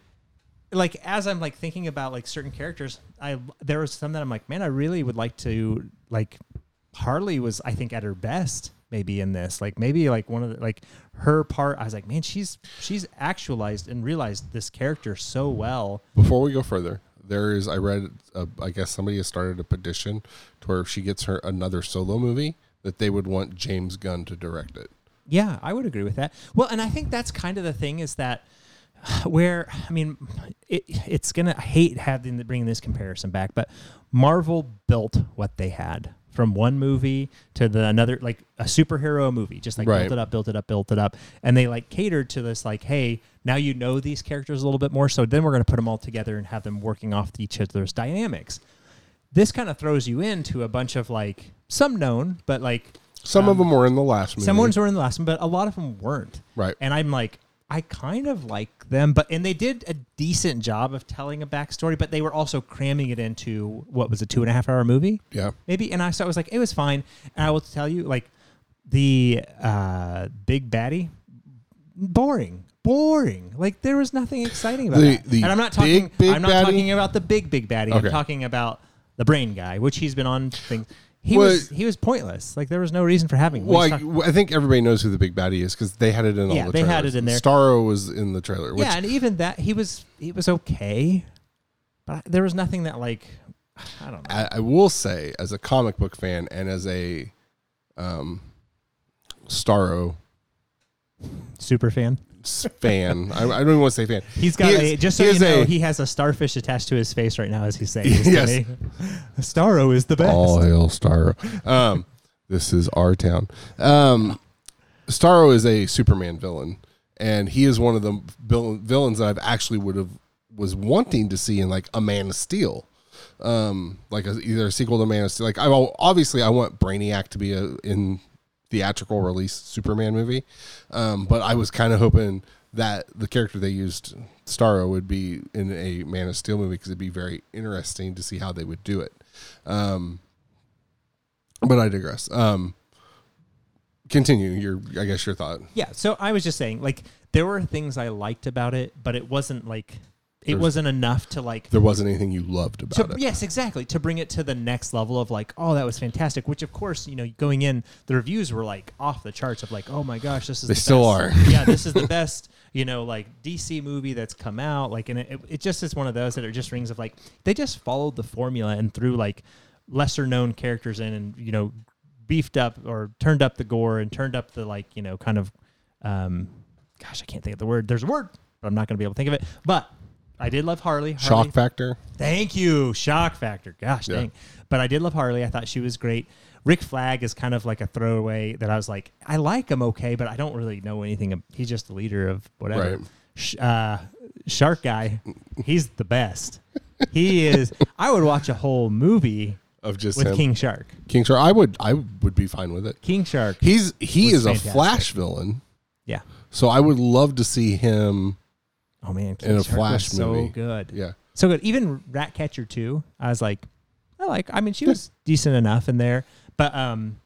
like as I'm like thinking about like certain characters, I there was some that I'm like, man, I really would like to like. Harley was, I think, at her best maybe in this. Like maybe like one of the like her part. I was like, man, she's she's actualized and realized this character so well. Before we go further, there is. I read. Uh, I guess somebody has started a petition to where if she gets her another solo movie, that they would want James Gunn to direct it. Yeah, I would agree with that. Well, and I think that's kind of the thing is that where I mean, it, it's gonna I hate having to bring this comparison back, but Marvel built what they had from one movie to the another, like a superhero movie, just like Right. built it up, built it up, built it up, and they like catered to this, like, hey, now you know these characters a little bit more, so then we're gonna put them all together and have them working off each other's dynamics. This kind of throws you into a bunch of like some known, but like Some of Um, them were in the last movie. some ones were in the last one, but a lot of them weren't. right. And I'm like, I kind of like them, but and they did a decent job of telling a backstory, but they were also cramming it into what was a two and a half hour movie, Yeah. maybe. And I so I was like, it was fine. And I will tell you, like the uh, big baddie, boring, boring. Like there was nothing exciting about The- that. the and I'm not talking. big, big I'm not baddie? talking about the big big baddie. Okay. I'm talking about the brain guy, which he's been on things. He Well, was he was pointless. Like there was no reason for having. him. Well, I, I think everybody knows who the big baddie is because they had it in all Yeah, the they had it in there. Starro was in the trailer. Which, yeah, and even that he was he was okay, but I- there was nothing that like I don't know. I, I will say, as a comic book fan and as a um, Starro Super fan. Fan, I, I don't even want to say fan. He's got He a just so you know a- he has a starfish attached to his face right now as he's saying. This Yes. Starro is the best. All hail Starro. Um, this is our town. Um, Starro is a Superman villain, and he is one of the vil- villains that I've actually would have was wanting to see in like a Man of Steel, um, like a, either a sequel to Man of Steel. Like I obviously I want Brainiac to be a in theatrical release Superman movie, um, but I was kind of hoping that the character they used Starro would be in a Man of Steel movie because it'd be very interesting to see how they would do it. Um, but I digress. Um, continue your, I guess your thought. Yeah, so I was just saying, like, there were things I liked about it, but it wasn't like it wasn't enough to like There wasn't anything you loved about to, it. yes, exactly. To bring it to the next level of like, oh, that was fantastic. Which of course, you know, going in, the reviews were like off the charts of like, oh my gosh, this is They the still best- are. yeah, this is the best, you know, like DC movie that's come out. Like, and it, it just is one of those that are just rings of like they just followed the formula and threw like lesser known characters in and you know beefed up or turned up the gore and turned up the like you know kind of um gosh i can't think of the word there's a word but i'm not going to be able to think of it but i did love harley, harley Shock factor. Thank you. Shock factor. Gosh Yeah. dang. But I did love Harley. I thought she was great. Rick Flag is kind of like a throwaway that I was like, I like him okay, but I don't really know anything. He's just the leader of whatever. Right. Sh- uh, Shark Guy, he's the best. He is. I would watch a whole movie Of just with him. King Shark. King Shark. I would I would be fine with it. King Shark. He's he is a. Flash villain, Yeah. so I would love to see him. Oh man, King In a Shark Flash was so good. Yeah, So good. Even Ratcatcher 2, I was like, I like, I mean, she was decent enough in there. But um,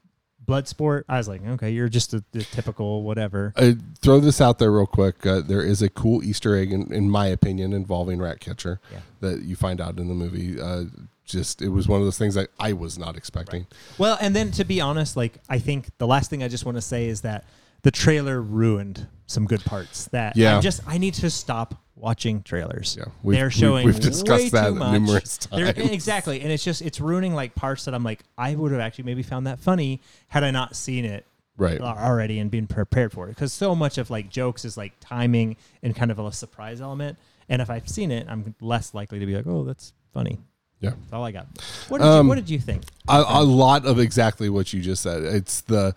Bloodsport, I was like, okay, you're just a, the typical whatever. I throw this out there real quick. Uh, there is a cool Easter egg, in, in my opinion, involving Ratcatcher Yeah. that you find out in the movie. Uh, just it was one of those things that I was not expecting. Well, and then to be honest, like, I think the last thing I just want to say is that the trailer ruined some good parts that Yeah. I'm just, I need to stop watching trailers. Yeah, we've- They're showing we've- we've discussed way that too much. numerous They're- times. Exactly. And it's just, it's ruining like parts that I'm like, I would have actually maybe found that funny had I not seen it Right. already and been prepared for it because so much of like jokes is like timing and kind of a surprise element and if i've seen it i'm less likely to be like oh that's funny Yeah. that's all i got what did, Um, you, what did you think A, a lot of exactly what you just said. It's the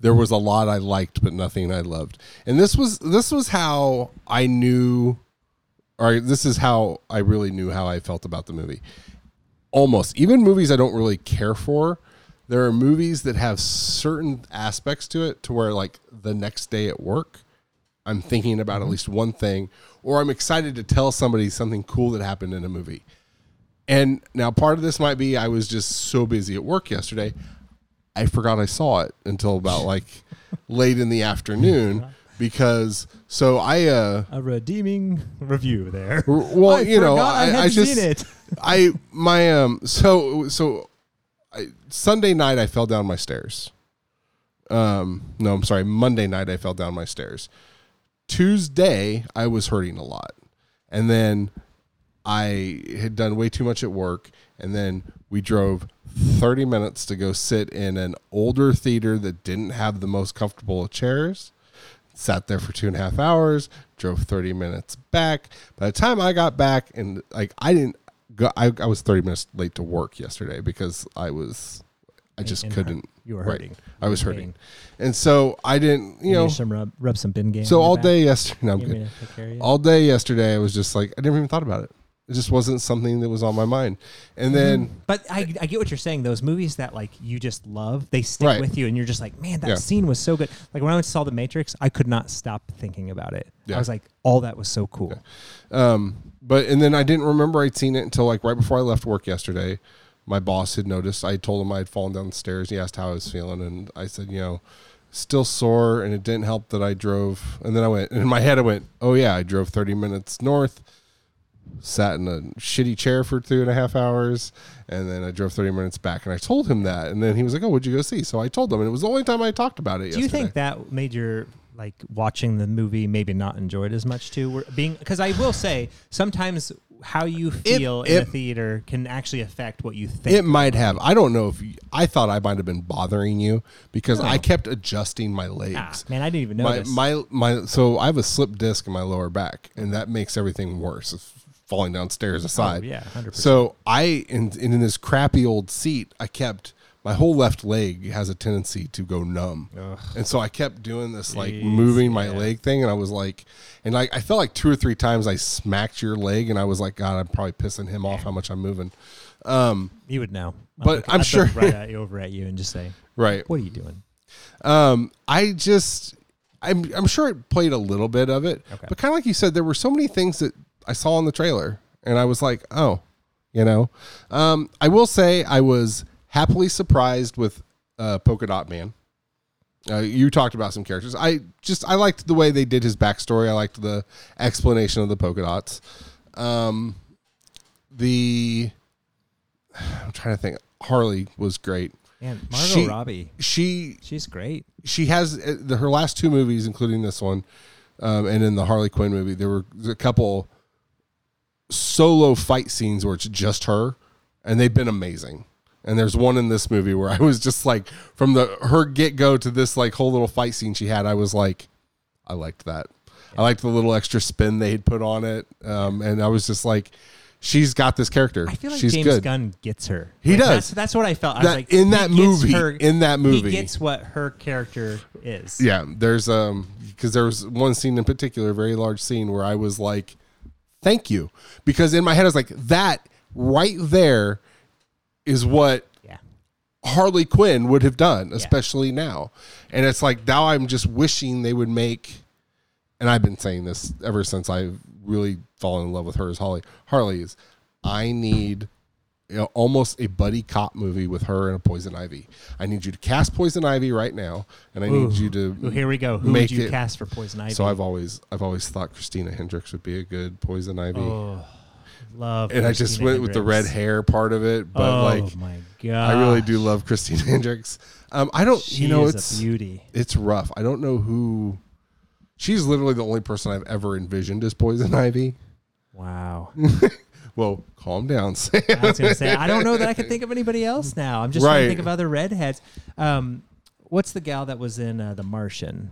there was a lot I liked, but nothing I loved. And this was this was how I knew, or this is how I really knew how I felt about the movie. Almost even movies I don't really care for. There are movies that have certain aspects to it to where like the next day at work, I'm thinking about at mm-hmm. least one thing, or I'm excited to tell somebody something cool that happened in a movie. And now part of this might be I was just so busy at work yesterday. I forgot I saw it until about like late in the afternoon because so I uh a redeeming review there r- well I you know I, I, I just seen it I my um so so I, Sunday night I fell down my stairs. Um no I'm sorry Monday night I fell down my stairs. Tuesday I was hurting a lot. And then I had done way too much at work and then we drove 30 minutes to go sit in an older theater that didn't have the most comfortable chairs sat there for two and a half hours drove 30 minutes back. By the time i got back and like i didn't go i, I was 30 minutes late to work yesterday because i was i just and couldn't you were right. hurting. I was hurting. And so i didn't you You know. some rub, rub some Bengay so all day yesterday no, i'm good me to take care of you? all day yesterday i was just like i never even thought about it it just wasn't something that was on my mind and then But I, I get what you're saying. Those movies that like you just love, they stick Right. with you, and you're just like, man, that Yeah. scene was so good. Like when I went to saw The Matrix, I could not stop thinking about it. Yeah. I was like, all that was so cool. Um, but and then I didn't remember I'd seen it until like right before I left work yesterday. My boss had noticed. I told him I had fallen down the stairs. He asked how I was feeling, and I said, you know, still sore, and it didn't help that I drove. And then I went, and in my head, I went, oh yeah, I drove thirty minutes north, sat in a shitty chair for two and a half hours, and then I drove thirty minutes back. And I told him that, and then he was like, oh, what'd you go see? So I told him, and it was the only time I talked about it. Do you think that made your like watching the movie maybe not enjoyed as much too? Were- Being because I will say sometimes how you feel in it- a theater can actually affect what you think. It might have. I don't know if you, I thought I might have been bothering you because I kept adjusting my legs. ah, man, I didn't even my notice. my my. So I have a slip disc in my lower back, and that makes everything worse. Falling downstairs aside. Oh, yeah, 100%. So I in in this crappy old seat, I kept my whole left leg has a tendency to go numb, and so I kept doing this like Jeez, moving my yeah. leg thing, and I was like, and like I felt like two or three times I smacked your leg, and I was like, God, I'm probably pissing him off how much I'm moving. Um, you would know, I'll But look- I'm I'll sure- right at you over at you and just say, right. "What are you doing?" Um, I just, I'm, I'm sure it played a little bit of it, Okay. but kind of like you said, there were so many things that I saw in the trailer, and I was like, oh, you know. Um, I will say I was happily surprised with uh, Polka Dot Man. Uh, you talked about some characters. I just I liked the way they did his backstory. I liked the explanation of the polka dots. Um, the I'm trying to think. Harley was great. And Margot She- Robbie, She she's great. she has uh, the, her last two movies, including this one, um, and in the Harley Quinn movie, there were a couple solo fight scenes where it's just her, and they've been amazing. And there's one in this movie where I was just like, from the her get go to this like whole little fight scene she had, I was like, I liked that. I liked the little extra spin they had put on it, um, and I was just like, she's got this character. I feel like she's James good. Gunn gets her. He Like, does. That's, that's what I felt. I was That- like, in that movie- her- in that movie. he gets what her character is. Yeah, there's um because there was one scene in particular, a very large scene where I was like, "Thank you," because in my head I was like, "That right there is what Yeah. Harley Quinn would have done, especially now." And it's like now I'm just wishing they would make, and I've been saying this ever since I've really fallen in love with her as Holly. Harley is, I need you know, almost a buddy cop movie with her and a Poison Ivy. I need you to cast Poison Ivy right now, and I need you to Ooh, here we go. Who would you it- cast for Poison Ivy? So I've always I've always thought Christina Hendricks would be a good Poison Ivy, oh, love. and I just Christina went with the red hair part of it. But oh like, my god, I really do love Christina Hendricks. Um, I don't, She you know, is it's a beauty. it's rough. I don't know who. She's literally the only person I've ever envisioned as Poison Ivy. Wow. Well, calm down, Sam. I was gonna say I don't know that I can think of anybody else now. I'm just trying to think of other redheads. Um, what's the gal that was in uh, The Martian?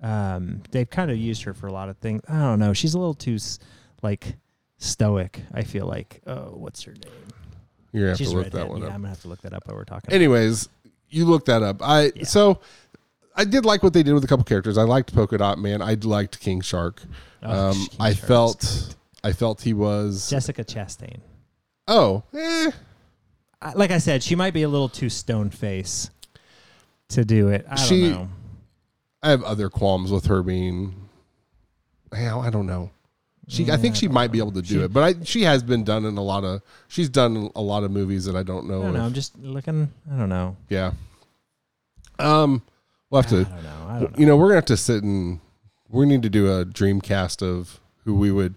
Um, they've kind of used her for a lot of things. I don't know. She's a little too like stoic. I feel like. Oh, what's her name? You're gonna have She's to look redhead. that one yeah, up. I'm gonna have to look that up while we're talking. Anyways, you look that up. I Yeah. so I did like what they did with a couple characters. I liked Polka Dot Man. I liked King Shark. Oh, um, King I Shark's felt I felt he was Jessica Chastain. oh eh, I- Like I said, she might be a little too stone face to do it. I don't She- know. I have other qualms with her being. Hell, I don't know. She, I think she might be able to do She- it, but I, she has been done in a lot of. She's done a lot of movies that I don't know. I don't know. I'm just looking. I don't know. yeah. Um, we'll have I to. don't know. I don't know. You know, we're gonna have to sit and we need to do a dream cast of who we would.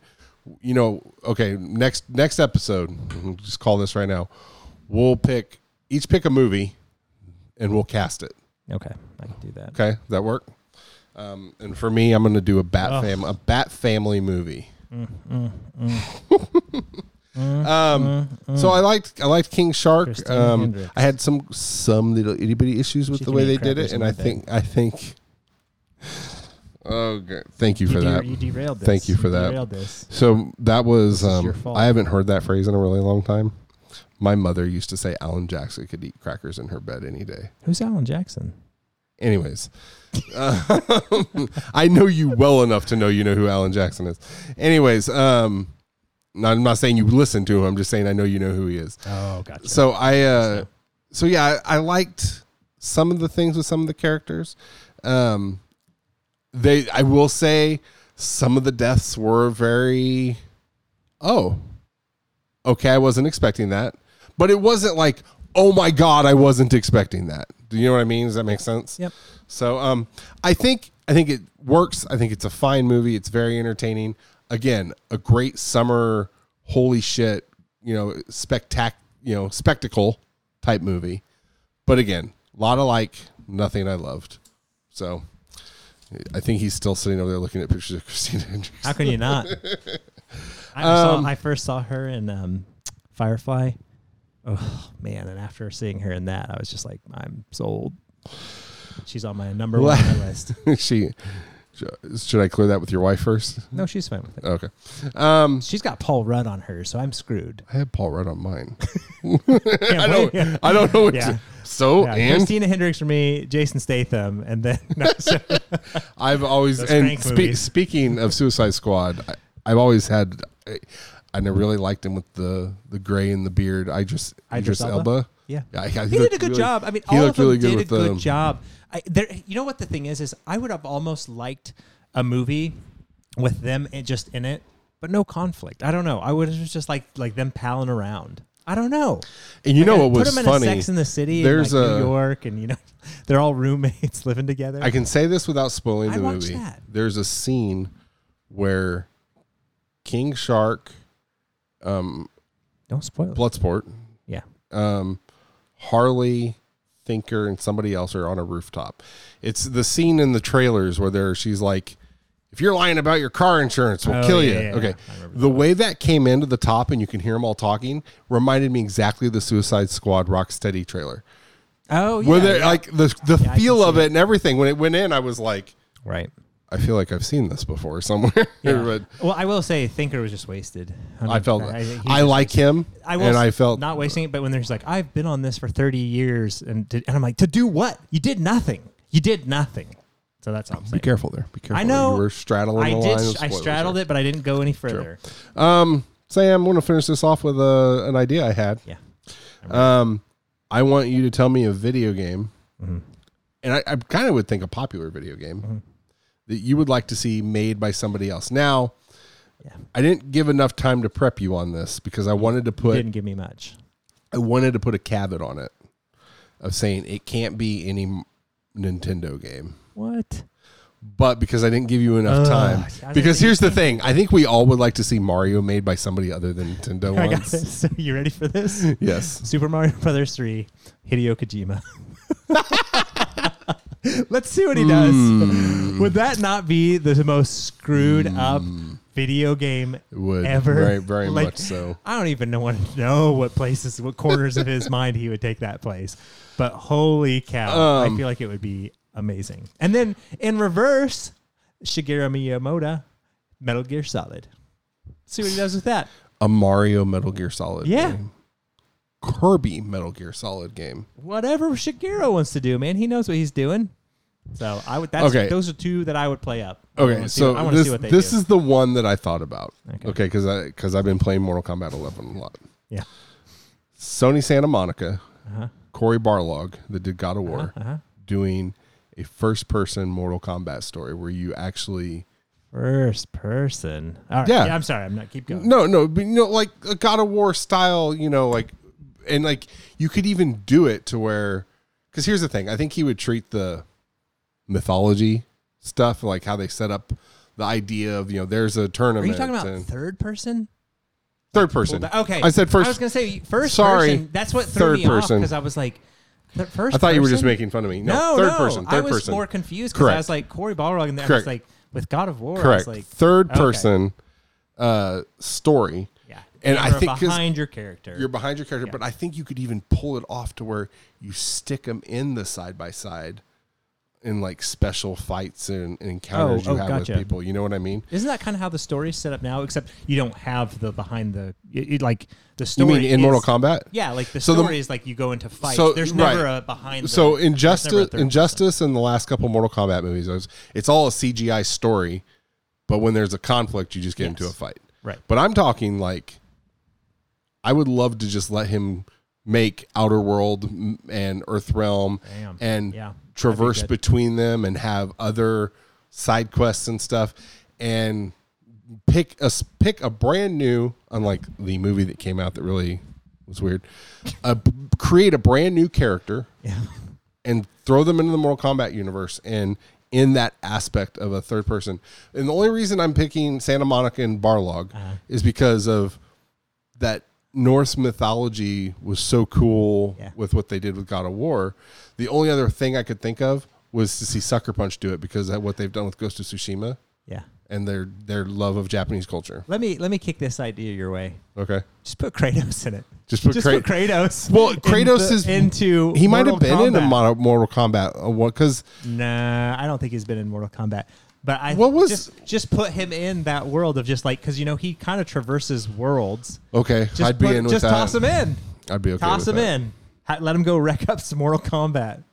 You know, okay. Next next episode, we'll just call this right now. We'll pick each pick a movie, and we'll cast it. Okay, I can do that. Okay, does that work? Um, and for me, I'm going to do a bat Ugh. fam a bat family movie. Mm, um, so I liked I liked King Shark. Um, I had some some little itty bitty issues with She the way they did it, and I my bed. think I think. Oh, good. Thank you You, for de- that. you derailed this. Thank you for that. Derailed this. So that was um, your fault. I haven't heard that phrase in a really long time. My mother used to say Alan Jackson could eat crackers in her bed any day. Who's Alan Jackson? Anyways, uh, I know you well enough to know you know who Alan Jackson is. Anyways, um, no, I'm not saying you listen to him. I'm just saying I know you know who he is. Oh, gotcha. So I, uh, so yeah, I, I liked some of the things with some of the characters. Um, they, I will say, some of the deaths were very, oh, okay, I wasn't expecting that, but it wasn't like, oh my god, I wasn't expecting that. Do you know what I mean? Does that make sense? Yep. So, um, I think I think it works. I think it's a fine movie. It's very entertaining. Again, a great summer, holy shit, you know, spectac, you know, spectacle type movie. But again, a lot of like, nothing I loved. So, I think he's still sitting over there looking at pictures of Christina Hendricks. How can you not? I, Um, saw, I first saw her in um, Firefly. Oh man! And after seeing her in that, I was just like, I'm sold. She's on my number one list. she, should I clear that with your wife first? No, she's fine with it. Okay. Um, She's got Paul Rudd on her, so I'm screwed. I had Paul Rudd on mine. I I don't. I don't know what. Yeah. To, so Yeah, and Christina Hendricks for me, Jason Statham, and then no, so- I've always Those and spe- movies. speaking of Suicide Squad, I, I've always had. I, I never really liked him with the the gray and the beard. I just Idris Idris Elba? Elba. yeah. I- he, did a good really- job. I mean, he all of looked them really good did a with good the- job. I, there, you know what the thing is? Is I would have almost liked a movie with them in, just in it, but no conflict. I don't know. I would have just like like them palling around. I don't know. And you know Like, what was put them funny? in a Sex in the City, There's in like a- New York, and you know they're all roommates living together. I can say this without spoiling I the movie. that. There's a scene where King Shark um, Don't spoil it. Bloodsport. Yeah. Um, Harley, Thinker, and somebody else are on a rooftop. It's the scene in the trailers where there she's like, "If you're lying about your car insurance, we'll Oh, kill yeah, you." yeah, okay. I The way that came into the top and you can hear them all talking reminded me exactly of the Suicide Squad Rocksteady trailer. Oh, yeah. where they yeah. like the the feel of see it and everything. When it went in, I was like, right. I feel like I've seen this before somewhere. Well, I will say, Thinker was just wasted. I felt I, I, think he was like him, I and I felt not wasting it. But when there's like, I've been on this for 30 years, and did, and I'm like, to do what? You did nothing. You did nothing. So that's all I'm Be careful there. Be careful. I know. you were straddling I the did. line. of I spoilers straddled there. it, but I didn't go any further. Um, Sam, I'm going to finish this off with uh, an idea I had. Yeah. Um, I want you to tell me a video game, Mhm. and I, I kind of would think a popular video game Mhm. that you would like to see made by somebody else. Now, Yeah. I didn't give enough time to prep you on this because I wanted to put didn't give me much. I wanted to put a caveat on it of saying it can't be any Nintendo game. What? But because I didn't give you enough Ugh, time, I didn't because here's the thing: I think we all would like to see Mario made by somebody other than Nintendo. I got once. this. you ready for this? Yes. Super Mario Brothers 3, Hideo Kojima. Let's see what he does. Hmm. Would that not be the most screwed up video game It would ever? very very Like, much so. I don't even know what know what places, what corners of his mind he would take that place. But holy cow, Um, I feel like it would be amazing. And then in reverse, Shigeru Miyamoto, Metal Gear Solid. See what he does with that. A Mario Metal Gear Solid. Yeah. Game. Kirby Metal Gear Solid game. Whatever Shigeru wants to do, man, he knows what he's doing. So I would. That's, Okay. those are two that I would play up. Okay, so what- I want to this see what they this is the one that I thought about. Okay. Okay, because I because I've been playing Mortal Kombat 11 a lot. Yeah. Sony Santa Monica, Uh-huh. Cory Barlog, that did God of War, Uh-huh. doing a first person Mortal Kombat story where you actually First person. All right. Yeah. Yeah. I'm sorry. I'm not. Keep going. no no but you know like a God of War style you know like and like you could even do it to where because here's the thing I think he would treat the mythology stuff like how they set up the idea of you know there's a tournament. Are you talking about third person? third person okay. I said first I was gonna say first Sorry. person. That's what threw Third me off because I was like, first. I thought you were just making fun of me no, No, third no. person third I was person more confused because I Correct. was like Cory Barlog, and then I Correct. was like with God of War. I correct was like, third okay. person uh story yeah. And I think You're think 'cause behind your character. you're behind your character but I think you could even pull it off to where you stick them in the side by side in like special fights and, and encounters Oh, you oh, have gotcha. with people you know what I mean Isn't that kind of how the story is set up now? Except you don't have the behind the it, it- like the story. you mean in is- Mortal Kombat Yeah, like the So the- story is like you go into fights. so, There's right. never a behind. The, so there's never a injustice person. injustice in the last couple Mortal Kombat movies it was- it's all a CGI story but when there's a conflict you just get into a fight Right. but I'm talking like I would love to just let him make Outworld and Earthrealm Damn. and Yeah. traverse between them and have other side quests and stuff and pick a pick a brand new unlike the movie that came out that really was weird uh, create a brand new character Yeah. and throw them into the Mortal Kombat universe and in that aspect of a third person. And the only reason I'm picking Santa Monica and Barlog Uh-huh. is because of that Norse mythology was so cool Yeah. with what they did with God of War. The only other thing I could think of was to see Sucker Punch do it because of what they've done with Ghost of Tsushima Yeah. and their their love of Japanese culture. Let me let me kick this idea your way. Okay, Just put Kratos in it. just put Just Kra- put Kratos. Well, Kratos into- is- into. he might have been in a Mortal Kombat uh, what because Nah, I don't think he's been in Mortal Kombat. But I What was- just just put him in that world of just like because you know he kind of traverses worlds. okay, Just I'd be put- in with just that. toss him in. I'd be okay. toss with him that. in. Ha- Let him go wreck up some Mortal Kombat.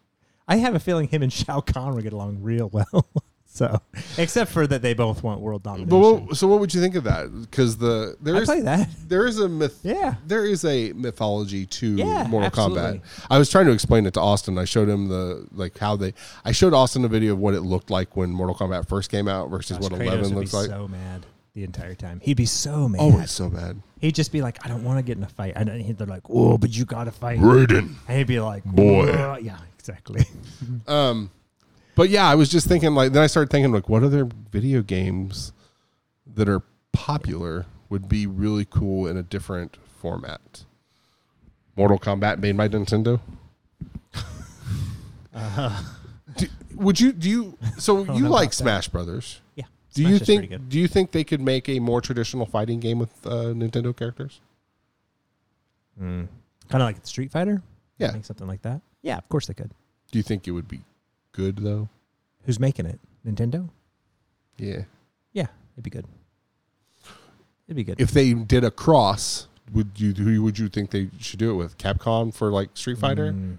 I have a feeling him and Shao Kahn would get along real well. so, except for that they both want world domination. But what, so what would you think of that? Because the there I is play that. there is a myth. Yeah. there is a mythology to Yeah, Mortal absolutely. Kombat. I was trying to explain it to Austin. I showed him the like how they. I showed Austin a video of what it looked like when Mortal Kombat first came out versus Gosh, what Kratos Eleven would looks be like. so mad the entire time. He'd be so mad. Oh, it's so bad. He'd just be like, I don't want to get in a fight. And then he'd- they're like, oh, but you got to fight. Raiden. And he'd be like, Boy. "Whoa." Yeah, exactly. Um, but yeah, I was just thinking like then I started thinking like what other video games that are popular would be really cool in a different format? Mortal Kombat made by Nintendo. Uh, do, would you do you so you like about that. Smash Brothers? Yeah. Do Smash you think do you think they could make a more traditional fighting game with uh, Nintendo characters? Kind of like Street Fighter? Yeah. Something like that? Yeah, of course they could. Do you think it would be good though? Who's making it? Nintendo? Yeah. Yeah, it'd be good. It'd be good. If they did a cross, would you who would you think they should do it with? Capcom for like Street Fighter? Mm.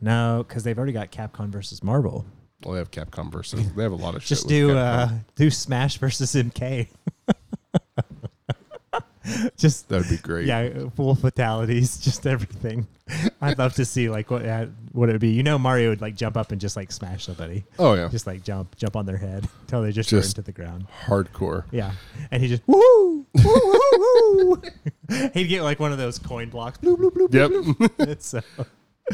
No, because they've already got Capcom versus Marvel. Well, they have Capcom versus. They have a lot of shit. Just do uh, do Smash versus MK. just that would be great. yeah, full fatalities, just everything. I'd love to see like what uh, what it would be. You know, Mario would like jump up and just like smash somebody, Oh yeah. just like jump jump on their head until they just, Just- to the ground. Hardcore. Yeah, and he just woo woo woo woo. He'd get like one of those coin blocks. Bloop, bloop, bloop, Yep. bloop, bloop. so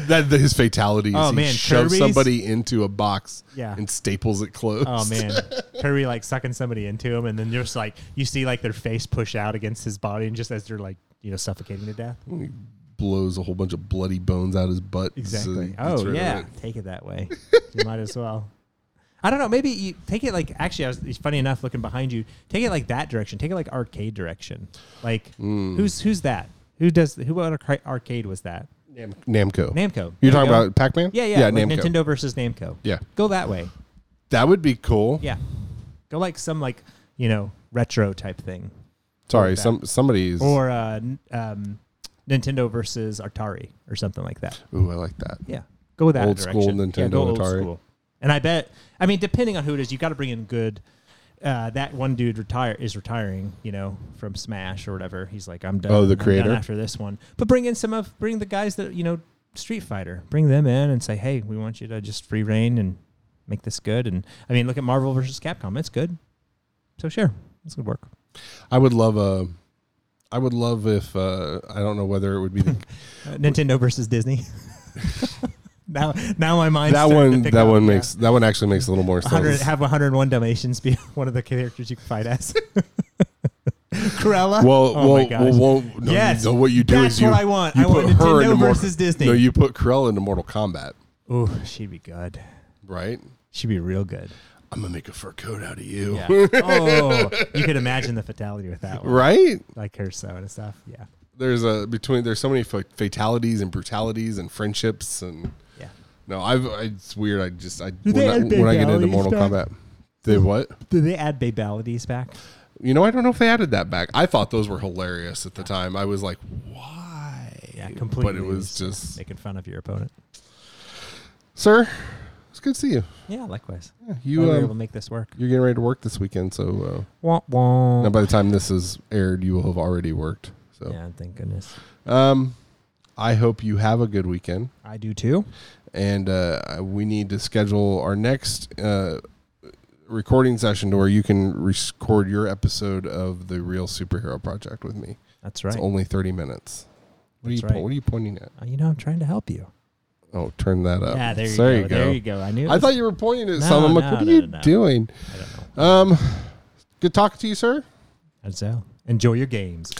that his fatality is Oh, he man, shoves Kirby's- somebody into a box Yeah. and staples it closed. Oh man, Kirby like sucking somebody into him, and then just like you see like their face push out against his body, and just as they're like you know suffocating to death. He blows a whole bunch of bloody bones out his butt. so Exactly. oh of yeah, it. take it that way. you might as well. I don't know. Maybe you take it like actually. I was it's funny enough looking behind you. Take it like that direction. Take it like arcade direction. Like Mm. who's who's that? Who does who? What arca- arcade was that? Nam- Namco. Namco. You're talking about Pac Man? Yeah, yeah. yeah. like Namco. Nintendo versus Namco. Yeah, Go that way. that would be cool. Yeah. Go like some like you know retro type thing. Sorry, like some somebody's. or uh, um, Nintendo versus Atari or something like that. Ooh, I like that. Yeah, go with that Old school direction. Yeah, Nintendo old Atari. school. And I bet, I mean, depending on who it is, you've got to bring in good. Uh, that one dude retire is retiring, you know, from Smash or whatever. He's like, I'm done. Oh, the I'm creator? after this one. But bring in some of, bring the guys that you know, Street Fighter. Bring them in and say, hey, we want you to just free reign and make this good. And I mean, look at Marvel versus Capcom. It's good. So sure, this would work. I would love a. I would love if uh, I don't know whether it would be the, Uh, Nintendo versus Disney. now, now my mind. that one. That up, one yeah. makes that one actually makes a little more 100, sense. have 101 Dalmatians be one of the characters you can fight as. Cruella. Well, oh well, my gosh. well, well, no, yes, no, what you do that's is you. what I want. You I want put her Nintendo into versus Disney. No, you put Krell into Mortal Kombat, Ooh, she'd be good. right? She'd be real good. I'm gonna make a fur coat out of you, Yeah. oh, you could imagine the fatality with that one, right? like her sewing and stuff. Yeah, There's a between. There's so many fatalities and brutalities and friendships and. No, I've. It's weird. I just I when, I add when I get into Mortal back? Kombat. They what? Did they add babalities back? You know, I don't know if they added that back. I thought those were hilarious at the time. I was like, why? Yeah, completely. But it was just, making fun of your opponent. sir, it's good to see you. Yeah, likewise. Yeah, You you were able to um, make this work. you're getting ready to work this weekend, so uh, wah. now by the time this is aired, you will have already worked. So, Yeah, thank goodness. um, I hope you have a good weekend. I do too. And uh, we need to schedule our next uh, recording session to where you can record your episode of the Reel Superhero Project with me. That's right. It's only thirty minutes. What are you? right. Po- what are you pointing at? Uh, you know, I'm trying to help you. Oh, turn that up. yeah, there you there go. You go. There you go. I knew. I thought you were pointing at No, something. I'm like, no, what are no, you doing? I don't know. Um, good talking to you, sir. And so, enjoy your games.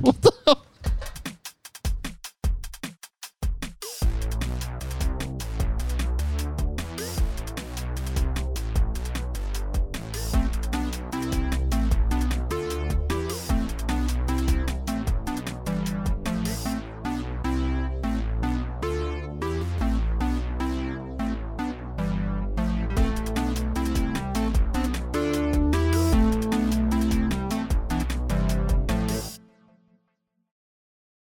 What the hell?